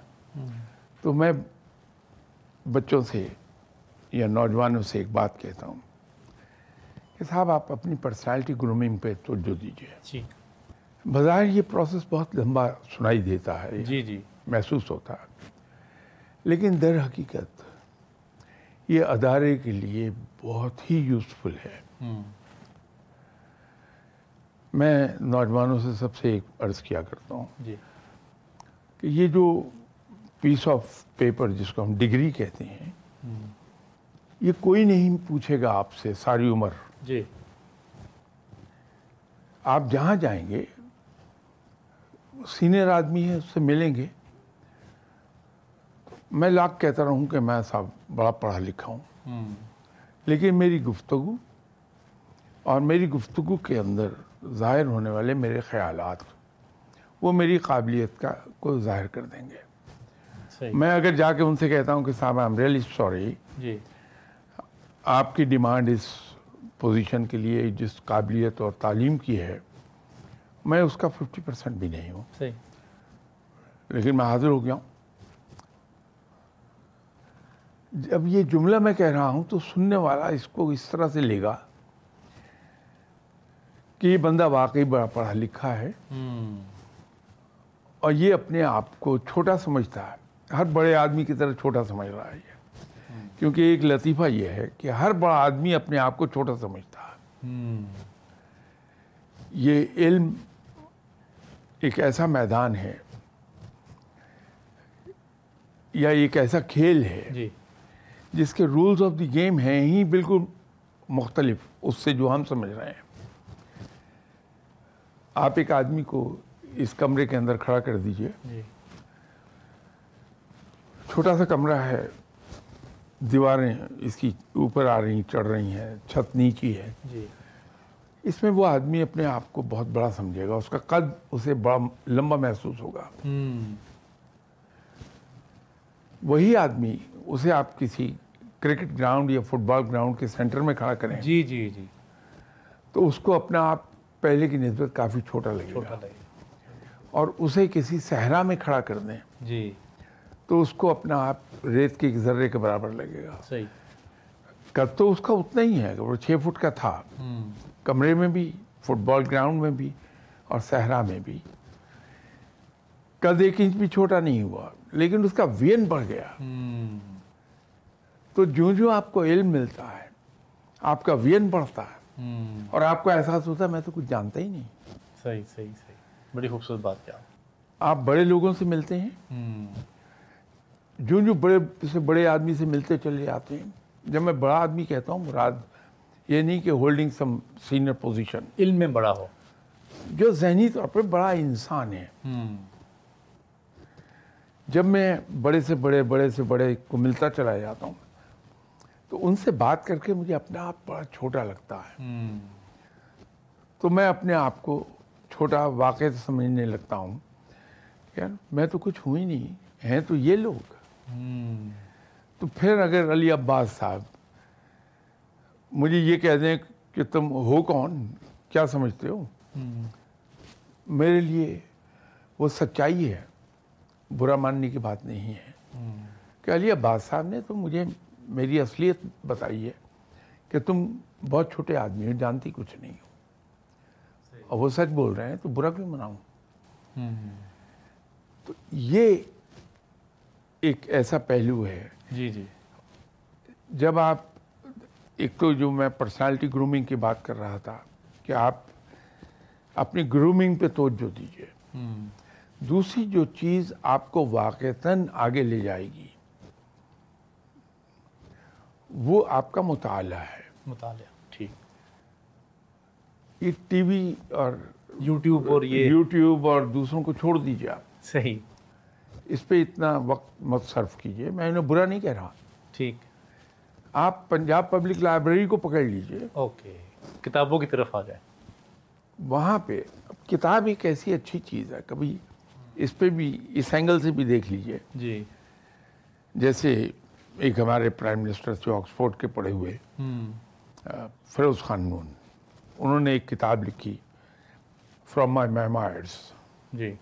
Speaker 2: تو میں بچوں سے یا نوجوانوں سے ایک بات کہتا ہوں۔ کہ صاحب آپ اپنی پرسنالٹی گرومنگ پہ توجہ دیجیے
Speaker 1: جی۔
Speaker 2: بظاہر یہ پروسیس بہت لمبا سنائی دیتا ہے
Speaker 1: جی جی۔
Speaker 2: محسوس ہوتا ہے۔ لیکن در حقیقت یہ ادارے کے لیے بہت ہی یوزفل ہے۔ میں نوجوانوں سے سب سے ایک عرض کیا کرتا ہوں
Speaker 1: جی۔
Speaker 2: کہ یہ جو پیس آف پیپر جس کو ہم ڈگری کہتے ہیں یہ کوئی نہیں پوچھے گا آپ سے ساری عمر۔
Speaker 1: جی۔
Speaker 2: آپ جہاں جائیں گے سینئر آدمی ہے اس سے ملیں گے۔ میں لاکھ کہتا رہوں کہ میں صاحب بڑا پڑھا لکھا ہوں۔ لیکن میری گفتگو اور میری گفتگو کے اندر ظاہر ہونے والے میرے خیالات وہ میری قابلیت کا کو ظاہر کر دیں گے۔ میں اگر جا کے ان سے کہتا ہوں کہ صاحب آئی ایم ریئلی سوری
Speaker 1: جی۔
Speaker 2: آپ کی ڈیمانڈ اس پوزیشن کے لیے جس قابلیت اور تعلیم کی ہے میں اس کا ففٹی پرسینٹ بھی نہیں ہوں۔
Speaker 1: صحیح۔
Speaker 2: لیکن میں حاضر ہو گیا ہوں۔ جب یہ جملہ میں کہہ رہا ہوں تو سننے والا اس کو اس طرح سے لے گا کہ یہ بندہ واقعی بڑا پڑھا لکھا ہے۔ اور یہ اپنے آپ کو چھوٹا سمجھتا ہے۔ ہر بڑے آدمی کی طرح چھوٹا سمجھ رہا ہے یہ۔ کیونکہ ایک لطیفہ یہ ہے کہ ہر بڑا آدمی اپنے آپ کو چھوٹا سمجھتا ہے۔ یہ علم ایک ایسا میدان ہے یا ایک ایسا کھیل ہے
Speaker 1: جی۔
Speaker 2: جس کے رولز آف دی گیم ہیں ہی بالکل مختلف اس سے جو ہم سمجھ رہے ہیں۔ آپ ایک آدمی کو اس کمرے کے اندر کھڑا کر دیجیے۔
Speaker 1: جی۔
Speaker 2: چھوٹا سا کمرہ ہے۔ دیواریں اس کی اوپر آ رہی چڑھ رہی ہیں چھت نیچی ہے۔
Speaker 1: جی۔
Speaker 2: اس میں وہ آدمی اپنے آپ کو بہت بڑا سمجھے گا اس کا قد اسے بڑا لمبا محسوس ہوگا۔ وہی آدمی اسے آپ کسی کرکٹ گراؤنڈ یا فٹ بال گراؤنڈ کے سینٹر میں کھڑا کریں۔
Speaker 1: جی جی جی۔
Speaker 2: تو اس کو اپنا آپ پہلے کی نسبت کافی چھوٹا لگے گا۔ اور اسے کسی صحرا میں کھڑا کر دیں۔
Speaker 1: جی۔
Speaker 2: تو اس کو اپنا آپ ریت کے ایک ذرے کے برابر لگے گا
Speaker 1: صحیح۔
Speaker 2: تو اس کا اتنا ہی ہے وہ چھ فٹ کا تھا۔ کمرے میں بھی فٹ بال گراؤنڈ میں بھی اور صحرا میں بھی۔ قد ایک انچ بھی چھوٹا نہیں ہوا لیکن اس کا وین بڑھ گیا۔ تو جو جو آپ کو علم ملتا ہے آپ کا وین بڑھتا ہے۔ اور آپ کو احساس ہوتا ہے میں تو کچھ جانتا ہی نہیں۔
Speaker 1: صحیح صحیح صحیح۔ بڑی خوبصورت بات کیا۔
Speaker 2: آپ بڑے لوگوں سے ملتے ہیں۔ جو جو بڑے سے بڑے آدمی سے ملتے چلے آتے ہیں جب میں بڑا آدمی کہتا ہوں مراد یہ نہیں کہ ہولڈنگ سم سینئر پوزیشن
Speaker 1: علم میں بڑا ہو۔
Speaker 2: جو ذہنی طور پہ بڑا انسان ہے۔ جب میں بڑے سے بڑے بڑے سے بڑے کو ملتا چلا جاتا ہوں تو ان سے بات کر کے مجھے اپنا آپ بڑا چھوٹا لگتا ہے۔ تو میں اپنے آپ کو چھوٹا واقع سمجھنے لگتا ہوں یار میں تو کچھ ہوں ہی نہیں ہیں تو یہ لوگ۔ تو پھر اگر علی عباس صاحب مجھے یہ کہہ دیں کہ تم ہو کون؟ کیا سمجھتے ہو؟ میرے لیے وہ سچائی ہے، برا ماننے کی بات نہیں ہے۔ کہ علی عباس صاحب نے تو مجھے میری اصلیت بتائی ہے کہ تم بہت چھوٹے آدمی ہو، جانتی کچھ نہیں ہو۔ اور وہ سچ بول رہے ہیں تو برا کیوں مناؤں؟ تو یہ ایک ایسا پہلو ہے۔
Speaker 1: جی جی۔
Speaker 2: جب آپ ایک تو جو میں پرسنالٹی گرومنگ کی بات کر رہا تھا کہ آپ اپنی گرومنگ پہ توجہ دیجیے
Speaker 1: ہوں۔
Speaker 2: دوسری جو چیز آپ کو واقعتاً آگے لے جائے گی وہ آپ کا مطالعہ ہے۔
Speaker 1: مطالعہ ٹھیک۔
Speaker 2: یہ ٹی وی اور
Speaker 1: یوٹیوب اور یہ۔
Speaker 2: یوٹیوب اور دوسروں کو چھوڑ دیجیے آپ۔
Speaker 1: صحیح۔
Speaker 2: اس پہ اتنا وقت مت صرف کیجیے میں انہیں برا نہیں کہہ رہا۔
Speaker 1: ٹھیک۔
Speaker 2: آپ پنجاب پبلک لائبریری کو پکڑ لیجیے
Speaker 1: اوکے کتابوں کی طرف آ جائیں۔
Speaker 2: وہاں پہ اب کتاب ایک ایسی اچھی چیز ہے کبھی اس پہ بھی اس اینگل سے بھی دیکھ لیجیے
Speaker 1: جی۔
Speaker 2: جیسے ایک ہمارے پرائم منسٹر تھے آکسفورڈ کے پڑھے ہوئے۔ فیروز خان نون انہوں نے ایک کتاب لکھی فرام مائی میمائرس
Speaker 1: جی۔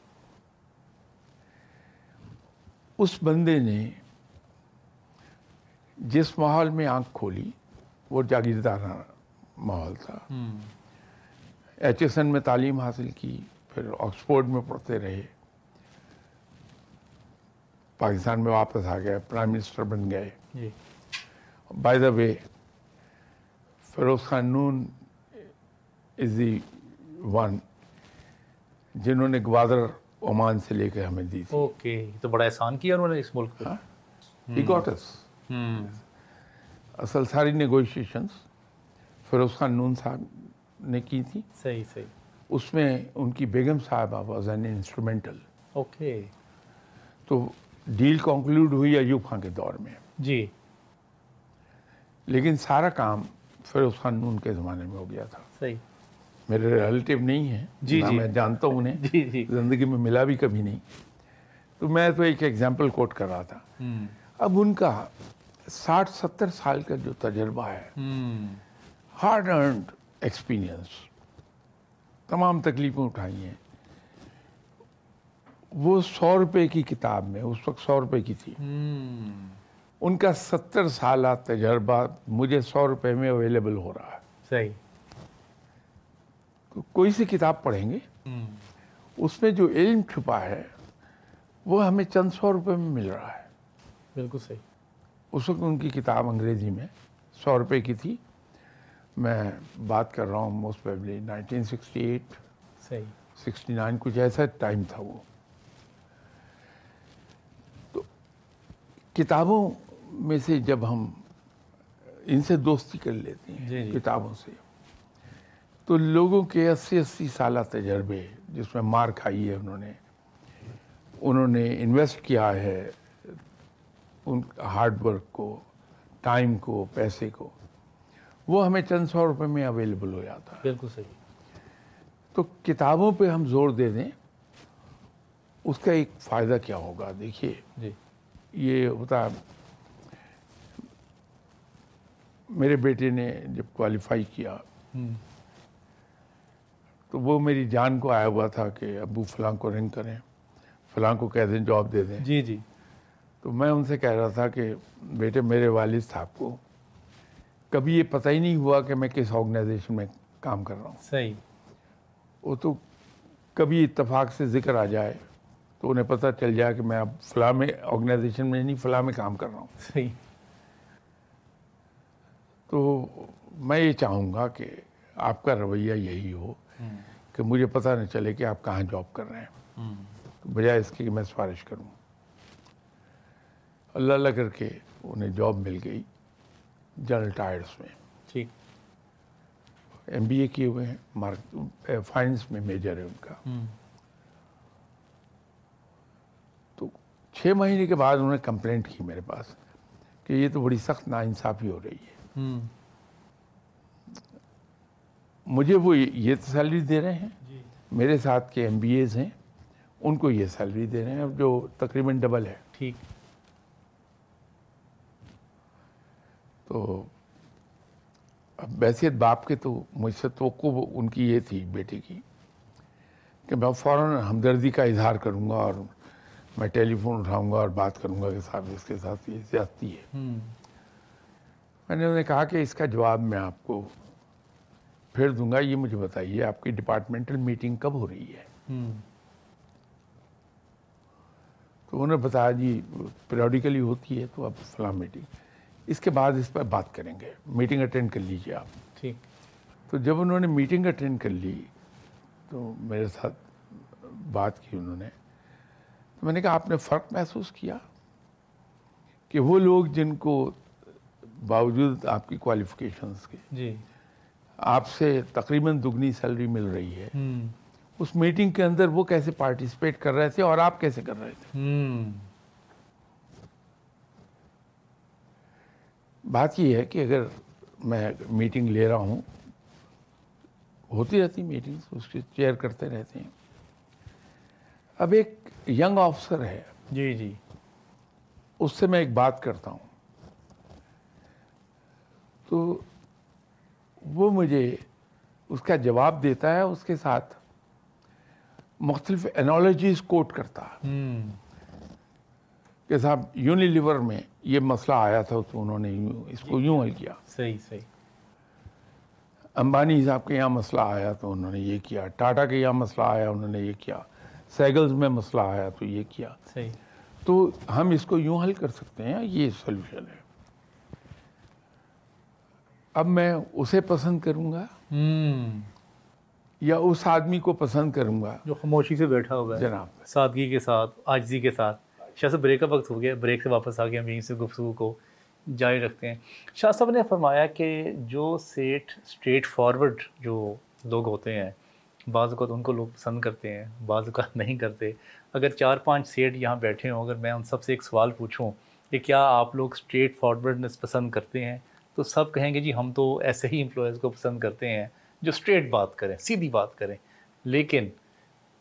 Speaker 2: اس بندے نے جس ماحول میں آنکھ کھولی وہ جاگیردارہ ماحول تھا۔ ایچ ایس این میں تعلیم حاصل کی پھر آکسفورڈ میں پڑھتے رہے۔ پاکستان میں واپس آ گئے پرائم منسٹر بن گئے۔ By the way Feroz Khan Noon is the one جنہوں نے گوادر عمان سے لے کے ہمیں دی تھی۔
Speaker 1: اوکے تو بڑا احسان کیا انہوں نے اس ملک پہ
Speaker 2: us.
Speaker 1: ہوں
Speaker 2: اصل ساری نیگوشیشنس فیروز خان نون صاحب نے کی تھی۔
Speaker 1: صحیح صحیح۔
Speaker 2: اس میں ان کی بیگم صاحبہ واز این انسٹرومنٹل
Speaker 1: اوکے۔
Speaker 2: تو ڈیل کنکلوڈ ہوئی ایوب خان کے دور میں۔
Speaker 1: جی۔
Speaker 2: لیکن سارا کام فیروز خان نون کے زمانے میں ہو گیا تھا۔
Speaker 1: صحیح۔
Speaker 2: میرے ریلیٹیو نہیں ہیں
Speaker 1: جی،
Speaker 2: نہ
Speaker 1: جی۔
Speaker 2: میں جانتا ہوں انہیں
Speaker 1: جی جی۔
Speaker 2: زندگی میں ملا بھی کبھی نہیں۔ تو میں تو ایک ایگزامپل کوٹ کر رہا تھا۔ اب ان کا ساٹھ ستر سال کا جو تجربہ ہے ہارڈ ارنڈ ایکسپیرئنس تمام تکلیفیں اٹھائی ہیں۔ وہ سو روپے کی کتاب میں اس وقت سو روپے کی تھی۔ ان کا ستر سالہ تجربہ مجھے سو روپے میں اویلیبل ہو رہا ہے۔
Speaker 1: صحیح۔
Speaker 2: کوئی سی کتاب پڑھیں گے؟ اس میں جو علم چھپا ہے وہ ہمیں چند سو روپے میں مل رہا ہے۔
Speaker 1: بالکل صحیح۔
Speaker 2: اس وقت ان کی کتاب انگریزی میں سو روپے کی تھی۔ میں بات کر رہا ہوں most probably nineteen sixty eight
Speaker 1: صحیح۔
Speaker 2: سکسٹی نائن کچھ ایسا ٹائم تھا وہ۔ تو کتابوں میں سے جب ہم ان سے دوستی کر لیتے ہیں
Speaker 1: جی جی۔
Speaker 2: کتابوں سے تو لوگوں کے اسی اسی سالہ تجربے جس میں مار کھائی ہے انہوں نے انہوں نے انویسٹ کیا ہے ان ہارڈ ورک کو ٹائم کو پیسے کو وہ ہمیں چند سو روپے میں اویلیبل ہو جاتا ہے۔
Speaker 1: بالکل صحیح۔
Speaker 2: تو کتابوں پہ ہم زور دے دیں اس کا ایک فائدہ کیا ہوگا؟ دیکھیے
Speaker 1: جی۔
Speaker 2: یہ ہوتا میرے بیٹے نے جب کوالیفائی کیا تو وہ میری جان کو آیا ہوا تھا کہ ابو فلاں کو رنگ کریں فلاں کو کہہ دیں جاب دے دیں۔
Speaker 1: جی جی۔
Speaker 2: تو میں ان سے کہہ رہا تھا کہ بیٹے میرے والد صاحب کو کبھی یہ پتہ ہی نہیں ہوا کہ میں کس آرگنائزیشن میں کام کر رہا ہوں۔
Speaker 1: صحیح۔
Speaker 2: وہ تو کبھی اتفاق سے ذکر آ جائے تو انہیں پتہ چل جائے کہ میں اب فلاں میں آرگنائزیشن میں نہیں فلاں میں کام کر رہا ہوں۔
Speaker 1: صحیح۔
Speaker 2: تو میں یہ چاہوں گا کہ آپ کا رویہ یہی ہو کہ مجھے پتہ نہ چلے کہ آپ کہاں جاب کر رہے ہیں۔ بجائے اس کی کہ میں سفارش کروں۔ اللہ اللہ کر کے انہیں جاب مل گئی جنرل ٹائرس میں۔
Speaker 1: ٹھیک۔
Speaker 2: ایم بی اے کیے ہوئے ہیں مارک فائنس میں میجر ہے ان کا۔ تو چھ مہینے کے بعد انہوں نے کمپلینٹ کی میرے پاس کہ یہ تو بڑی سخت ناانصافی ہو رہی ہے۔ مجھے وہ یہ سیلری دے رہے ہیں۔
Speaker 1: جی۔
Speaker 2: میرے ساتھ کے ایم بی ایز ہیں ان کو یہ سیلری دے رہے ہیں جو تقریباً ڈبل ہے۔
Speaker 1: ٹھیک۔
Speaker 2: تو اب بحثیت باپ کے تو مجھ سے توقع ان کی یہ تھی بیٹے کی کہ میں فوراً ہمدردی کا اظہار کروں گا اور میں ٹیلی فون اٹھاؤں گا اور بات کروں گا کہ صاحب اس کے ساتھ یہ زیادتی ہے۔ میں نے انہیں کہا کہ اس کا جواب میں آپ کو پھر دوں گا یہ مجھے بتائیے آپ کی ڈپارٹمنٹل میٹنگ کب ہو رہی ہے؟ تو انہوں نے بتایا جی پیریوڈیکلی ہوتی ہے تو اب فلاں میٹنگ اس کے بعد اس پر بات کریں گے۔ میٹنگ اٹینڈ کر لیجیے آپ۔
Speaker 1: ٹھیک۔
Speaker 2: تو جب انہوں نے میٹنگ اٹینڈ کر لی تو میرے ساتھ بات کی انہوں نے۔ تو میں نے کہا آپ نے فرق محسوس کیا کہ وہ لوگ جن کو باوجود آپ کی کوالیفکیشنس کے
Speaker 1: جی۔
Speaker 2: آپ سے تقریباً دگنی سیلری مل رہی ہے۔ اس میٹنگ کے اندر وہ کیسے پارٹیسپیٹ کر رہے تھے اور آپ کیسے کر رہے تھے؟ بات یہ ہے کہ اگر میں میٹنگ لے رہا ہوں ہوتی رہتی میٹنگ اس کی چیئر کرتے رہتے ہیں۔ اب ایک ینگ آفسر ہے۔
Speaker 1: جی جی۔
Speaker 2: اس سے میں ایک بات کرتا ہوں۔ تو وہ مجھے اس کا جواب دیتا ہے اس کے ساتھ مختلف انالوجیز کوٹ کرتا کہ صاحب یونیلیور میں یہ مسئلہ آیا تھا تو انہوں نے یوں اس کو یوں حل کیا۔
Speaker 1: صحیح صحیح۔
Speaker 2: امبانی صاحب کے یہاں مسئلہ آیا تو انہوں نے یہ کیا۔ ٹاٹا کے یہاں مسئلہ آیا انہوں نے یہ کیا۔ سیگلز میں مسئلہ آیا تو یہ کیا۔
Speaker 1: صحیح۔
Speaker 2: تو ہم اس کو یوں حل کر سکتے ہیں یہ سولوشن ہے۔ اب میں اسے پسند کروں گا یا اس آدمی کو پسند کروں گا۔
Speaker 1: جو خاموشی سے بیٹھا ہوا ہے۔
Speaker 2: جناب۔
Speaker 1: سادگی کے ساتھ آجزی کے ساتھ۔ شاہ صاحب بریک کا وقت ہو گیا۔ بریک سے واپس آ کے ہم یہیں سے گفتگو کو جاری رکھتے ہیں۔ شاہ صاحب نے فرمایا کہ جو سیٹ اسٹریٹ فارورڈ جو لوگ ہوتے ہیں بعض اوقات ان کو لوگ پسند کرتے ہیں بعض اوقات نہیں کرتے۔ اگر چار پانچ سیٹ یہاں بیٹھے ہوں اگر میں ان سب سے ایک سوال پوچھوں کہ کیا آپ لوگ اسٹریٹ فارورڈنس پسند کرتے ہیں؟ تو سب کہیں گے جی ہم تو ایسے ہی امپلائیز کو پسند کرتے ہیں جو اسٹریٹ بات کریں، سیدھی بات کریں۔ لیکن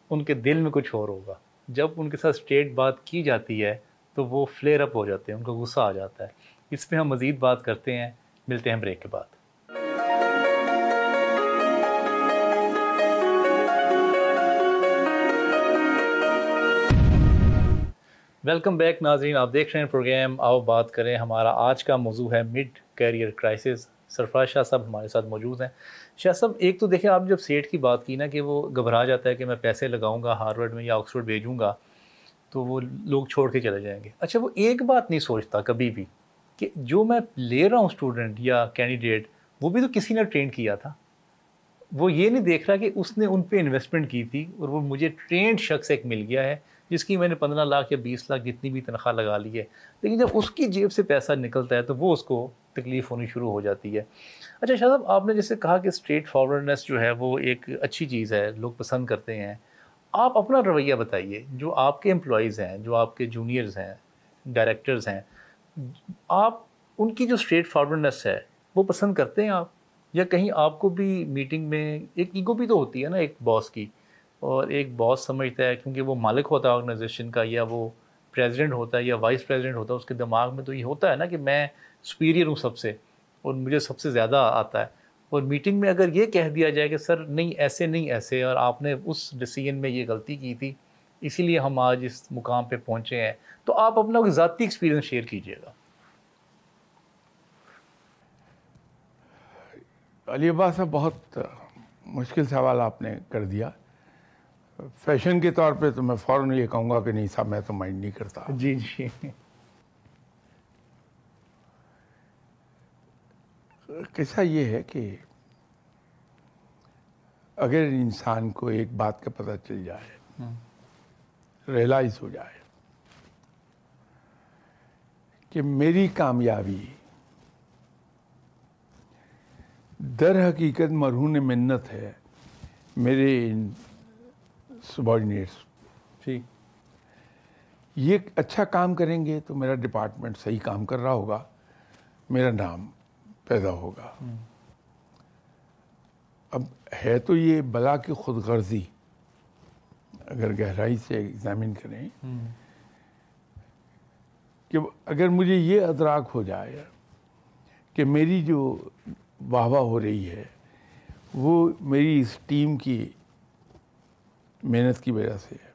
Speaker 1: ان کے دل میں کچھ اور ہوگا۔ جب ان کے ساتھ اسٹریٹ بات کی جاتی ہے تو وہ فلیئر اپ ہو جاتے ہیں، ان کا غصہ آ جاتا ہے۔ اس پہ ہم مزید بات کرتے ہیں۔ ملتے ہیں بریک کے بعد۔ ویلکم بیک ناظرین، آپ دیکھ رہے ہیں پروگرام آؤ بات کریں، ہمارا آج کا موضوع ہے mid career crisis Sarfraz Shah صاحب ہمارے ساتھ موجود ہیں۔ شاہ صاحب، ایک تو دیکھیں آپ جب سیٹ کی بات کی نا کہ وہ گھبرا جاتا ہے کہ میں پیسے لگاؤں گا ہارورڈ میں یا آکسفورڈ بھیجوں گا، تو وہ لوگ چھوڑ کے چلے جائیں گے۔ اچھا وہ ایک بات نہیں سوچتا کبھی بھی کہ جو میں لے رہا ہوں اسٹوڈنٹ یا کینڈیڈیٹ وہ بھی تو کسی نے ٹرین کیا تھا۔ وہ یہ نہیں دیکھ رہا کہ اس نے ان پہ انویسٹمنٹ کی تھی اور وہ مجھے ٹرینڈ شخص ایک مل گیا ہے جس کی میں نے پندرہ لاکھ یا بیس لاکھ جتنی بھی تنخواہ لگا لی ہے۔ لیکن جب اس کی جیب سے پیسہ نکلتا ہے تو وہ اس کو تکلیف ہونی شروع ہو جاتی ہے۔ اچھا شاہ صاحب، آپ نے جیسے کہا کہ اسٹریٹ فارورڈنیس جو ہے وہ ایک اچھی چیز ہے، لوگ پسند کرتے ہیں۔ آپ اپنا رویہ بتائیے، جو آپ کے امپلائیز ہیں، جو آپ کے جونیئرز ہیں ڈائریکٹرز ہیں، آپ ان کی جو اسٹریٹ فارورڈنیس ہے، وہ پسند کرتے ہیں آپ؟ یا کہیں آپ کو بھی میٹنگ میں ایک ایگو بھی تو ہوتی ہے نا، ایک باس کی۔ اور ایک باس سمجھتا ہے کیونکہ وہ مالک ہوتا ہے آرگنائزیشن کا، یا وہ پریزیڈنٹ ہوتا ہے یا وائس پریزیڈنٹ ہوتا ہے، اس کے دماغ میں تو یہ ہوتا ہے نا کہ میں سپیریئر ہوں سب سے، اور مجھے سب سے زیادہ آتا ہے۔ اور میٹنگ میں اگر یہ کہہ دیا جائے کہ سر نہیں، ایسے نہیں، ایسے، اور آپ نے اس ڈیسیجن میں یہ غلطی کی تھی، اسی لیے ہم آج اس مقام پہ پہنچے ہیں۔ تو آپ اپنا ذاتی ایکسپیرینس شیئر کیجیے گا۔
Speaker 2: علی عباس صاحب، بہت مشکل سوال آپ نے کر دیا۔ فیشن کے طور پہ تو میں فوراً یہ کہوں گا کہ نہیں صاحب میں تو مائنڈ نہیں کرتا۔
Speaker 1: جی جی۔
Speaker 2: قصہ یہ ہے کہ اگر انسان کو ایک بات کا پتہ چل جائے ریئلائز ہو جائے کہ میری کامیابی در حقیقت مرہون منت ہے میرے سبارڈینیٹس
Speaker 1: ٹھیک
Speaker 2: یہ اچھا کام کریں گے تو میرا ڈپارٹمنٹ صحیح کام کر رہا ہوگا میرا نام پیدا ہوگا۔ اب ہے تو یہ بلا کی خود غرضی اگر گہرائی سے ایگزامن کریں۔ کہ اگر مجھے یہ ادراک ہو جائے کہ میری جو واہ واہ ہو رہی ہے وہ میری اس ٹیم کی محنت کی وجہ سے ہے۔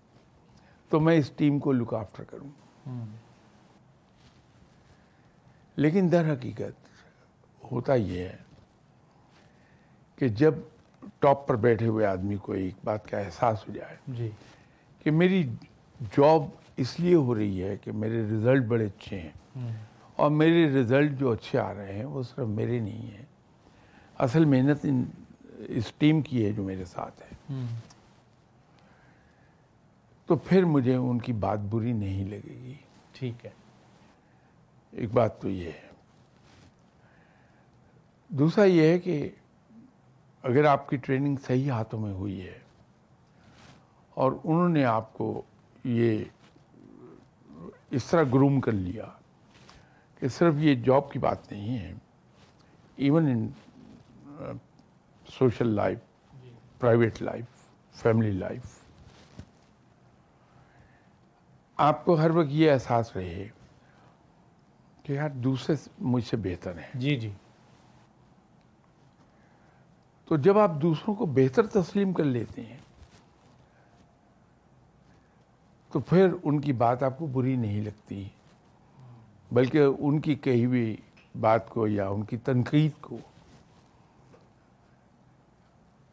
Speaker 2: تو میں اس ٹیم کو لک آفٹر کروں۔ لیکن در حقیقت ہوتا یہ ہے کہ جب ٹاپ پر بیٹھے ہوئے آدمی کو ایک بات کا احساس ہو جائے
Speaker 1: جی۔
Speaker 2: کہ میری جاب اس لیے ہو رہی ہے کہ میرے رزلٹ بڑے اچھے ہیں۔ اور میرے رزلٹ جو اچھے آ رہے ہیں وہ صرف میرے نہیں ہیں۔ اصل محنت ان اس ٹیم کی ہے جو میرے ساتھ ہے۔ تو پھر مجھے ان کی بات بری نہیں لگے گی۔
Speaker 1: ٹھیک ہے۔
Speaker 2: ایک بات تو یہ ہے۔ دوسرا یہ ہے کہ اگر آپ کی ٹریننگ صحیح ہاتھوں میں ہوئی ہے اور انہوں نے آپ کو یہ اس طرح گروم کر لیا کہ صرف یہ جاب کی بات نہیں ہے even in social life private life family life آپ کو ہر وقت یہ احساس رہے کہ یار دوسرے مجھ سے بہتر ہیں۔
Speaker 1: جی جی۔
Speaker 2: تو جب آپ دوسروں کو بہتر تسلیم کر لیتے ہیں تو پھر ان کی بات آپ کو بری نہیں لگتی بلکہ ان کی کہی ہوئی بات کو یا ان کی تنقید کو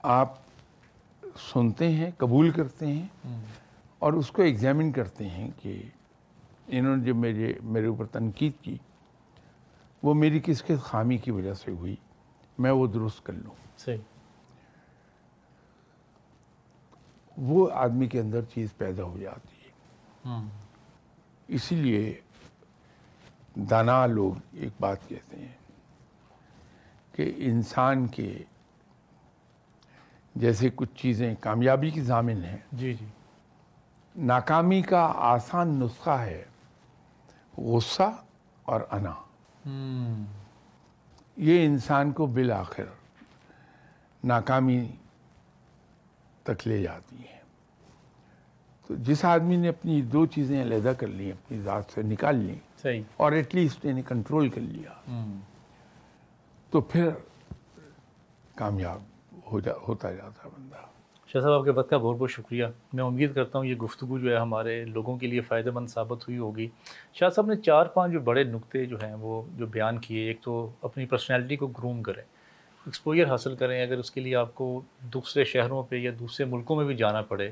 Speaker 2: آپ سنتے ہیں قبول کرتے ہیں۔ اور اس کو ایگزامن کرتے ہیں کہ انہوں نے جو میرے میرے اوپر تنقید کی وہ میری کس کس خامی کی وجہ سے ہوئی میں وہ درست کر لوں۔
Speaker 1: صحیح۔
Speaker 2: وہ آدمی کے اندر چیز پیدا ہو جاتی ہے۔ اسی لیے دانا لوگ ایک بات کہتے ہیں کہ انسان کے جیسے کچھ چیزیں کامیابی کی ضامن ہیں
Speaker 1: جی جی۔
Speaker 2: ناکامی کا آسان نسخہ ہے غصہ اور انا۔ یہ انسان کو بالآخر ناکامی تک لے جاتی ہیں تو جس آدمی نے اپنی دو چیزیں علیحدہ کر لی اپنی ذات سے نکال لی
Speaker 1: صحیح۔
Speaker 2: اور ایٹ لیسٹ انہیں کنٹرول کر لیا تو پھر کامیاب ہو جا ہوتا جاتا بندہ۔
Speaker 1: شاہ صاحب، آپ کے وقت کا بہت بہت شکریہ۔ میں امید کرتا ہوں یہ گفتگو جو ہے ہمارے لوگوں کے لیے فائدہ مند ثابت ہوئی ہوگی۔ شاہ صاحب، نے چار پانچ جو بڑے نقطے جو ہیں وہ جو بیان کیے، ایک تو اپنی پرسنالٹی کو گروم کریں ایکسپوجر حاصل کریں۔ اگر اس کے لیے آپ کو دوسرے شہروں پہ یا دوسرے ملکوں میں بھی جانا پڑے،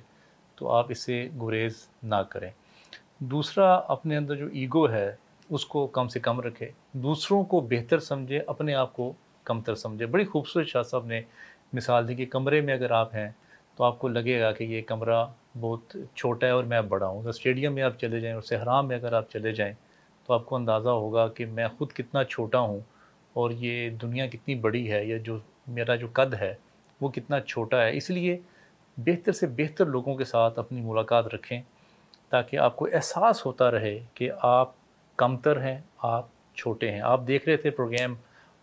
Speaker 1: تو آپ اس سے گریز نہ کریں۔ دوسرا، اپنے اندر جو ایگو ہے، اس کو کم سے کم رکھے دوسروں کو بہتر سمجھے اپنے آپ کو کمتر سمجھے بڑی خوبصورت شاہ صاحب نے مثال دی کہ کمرے میں اگر آپ ہیں تو آپ کو لگے گا کہ یہ کمرہ بہت چھوٹا ہے اور میں اب بڑا ہوں۔ اگر اسٹیڈیم میں آپ چلے جائیں اور صحرام میں اگر آپ چلے جائیں تو آپ کو اندازہ ہوگا کہ میں خود کتنا چھوٹا ہوں اور یہ دنیا کتنی بڑی ہے یا جو میرا جو قد ہے وہ کتنا چھوٹا ہے۔ اس لیے بہتر سے بہتر لوگوں کے ساتھ اپنی ملاقات رکھیں تاکہ آپ کو احساس ہوتا رہے کہ آپ کمتر ہیں، آپ چھوٹے ہیں۔ آپ دیکھ رہے تھے پروگرام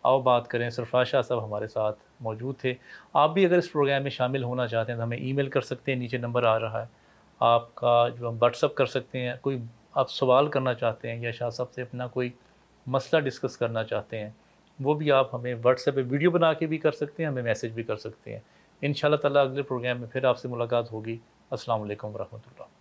Speaker 1: آؤ بات کریں، سرفراز شاہ صاحب ہمارے ساتھ موجود تھے۔ آپ بھی اگر اس پروگرام میں شامل ہونا چاہتے ہیں تو ہمیں ای میل کر سکتے ہیں، نیچے نمبر آ رہا ہے۔ آپ کا جو ہم واٹس اپ کر سکتے ہیں، کوئی آپ سوال کرنا چاہتے ہیں یا شاہ صاحب سے اپنا کوئی مسئلہ ڈسکس کرنا چاہتے ہیں، وہ بھی آپ ہمیں واٹس ایپ پہ ویڈیو بنا کے بھی کر سکتے ہیں، ہمیں میسیج بھی کر سکتے ہیں۔ ان شاء اللہ تعالیٰ اگلے پروگرام میں پھر آپ سے ملاقات ہوگی۔ السلام علیکم ورحمۃ اللہ۔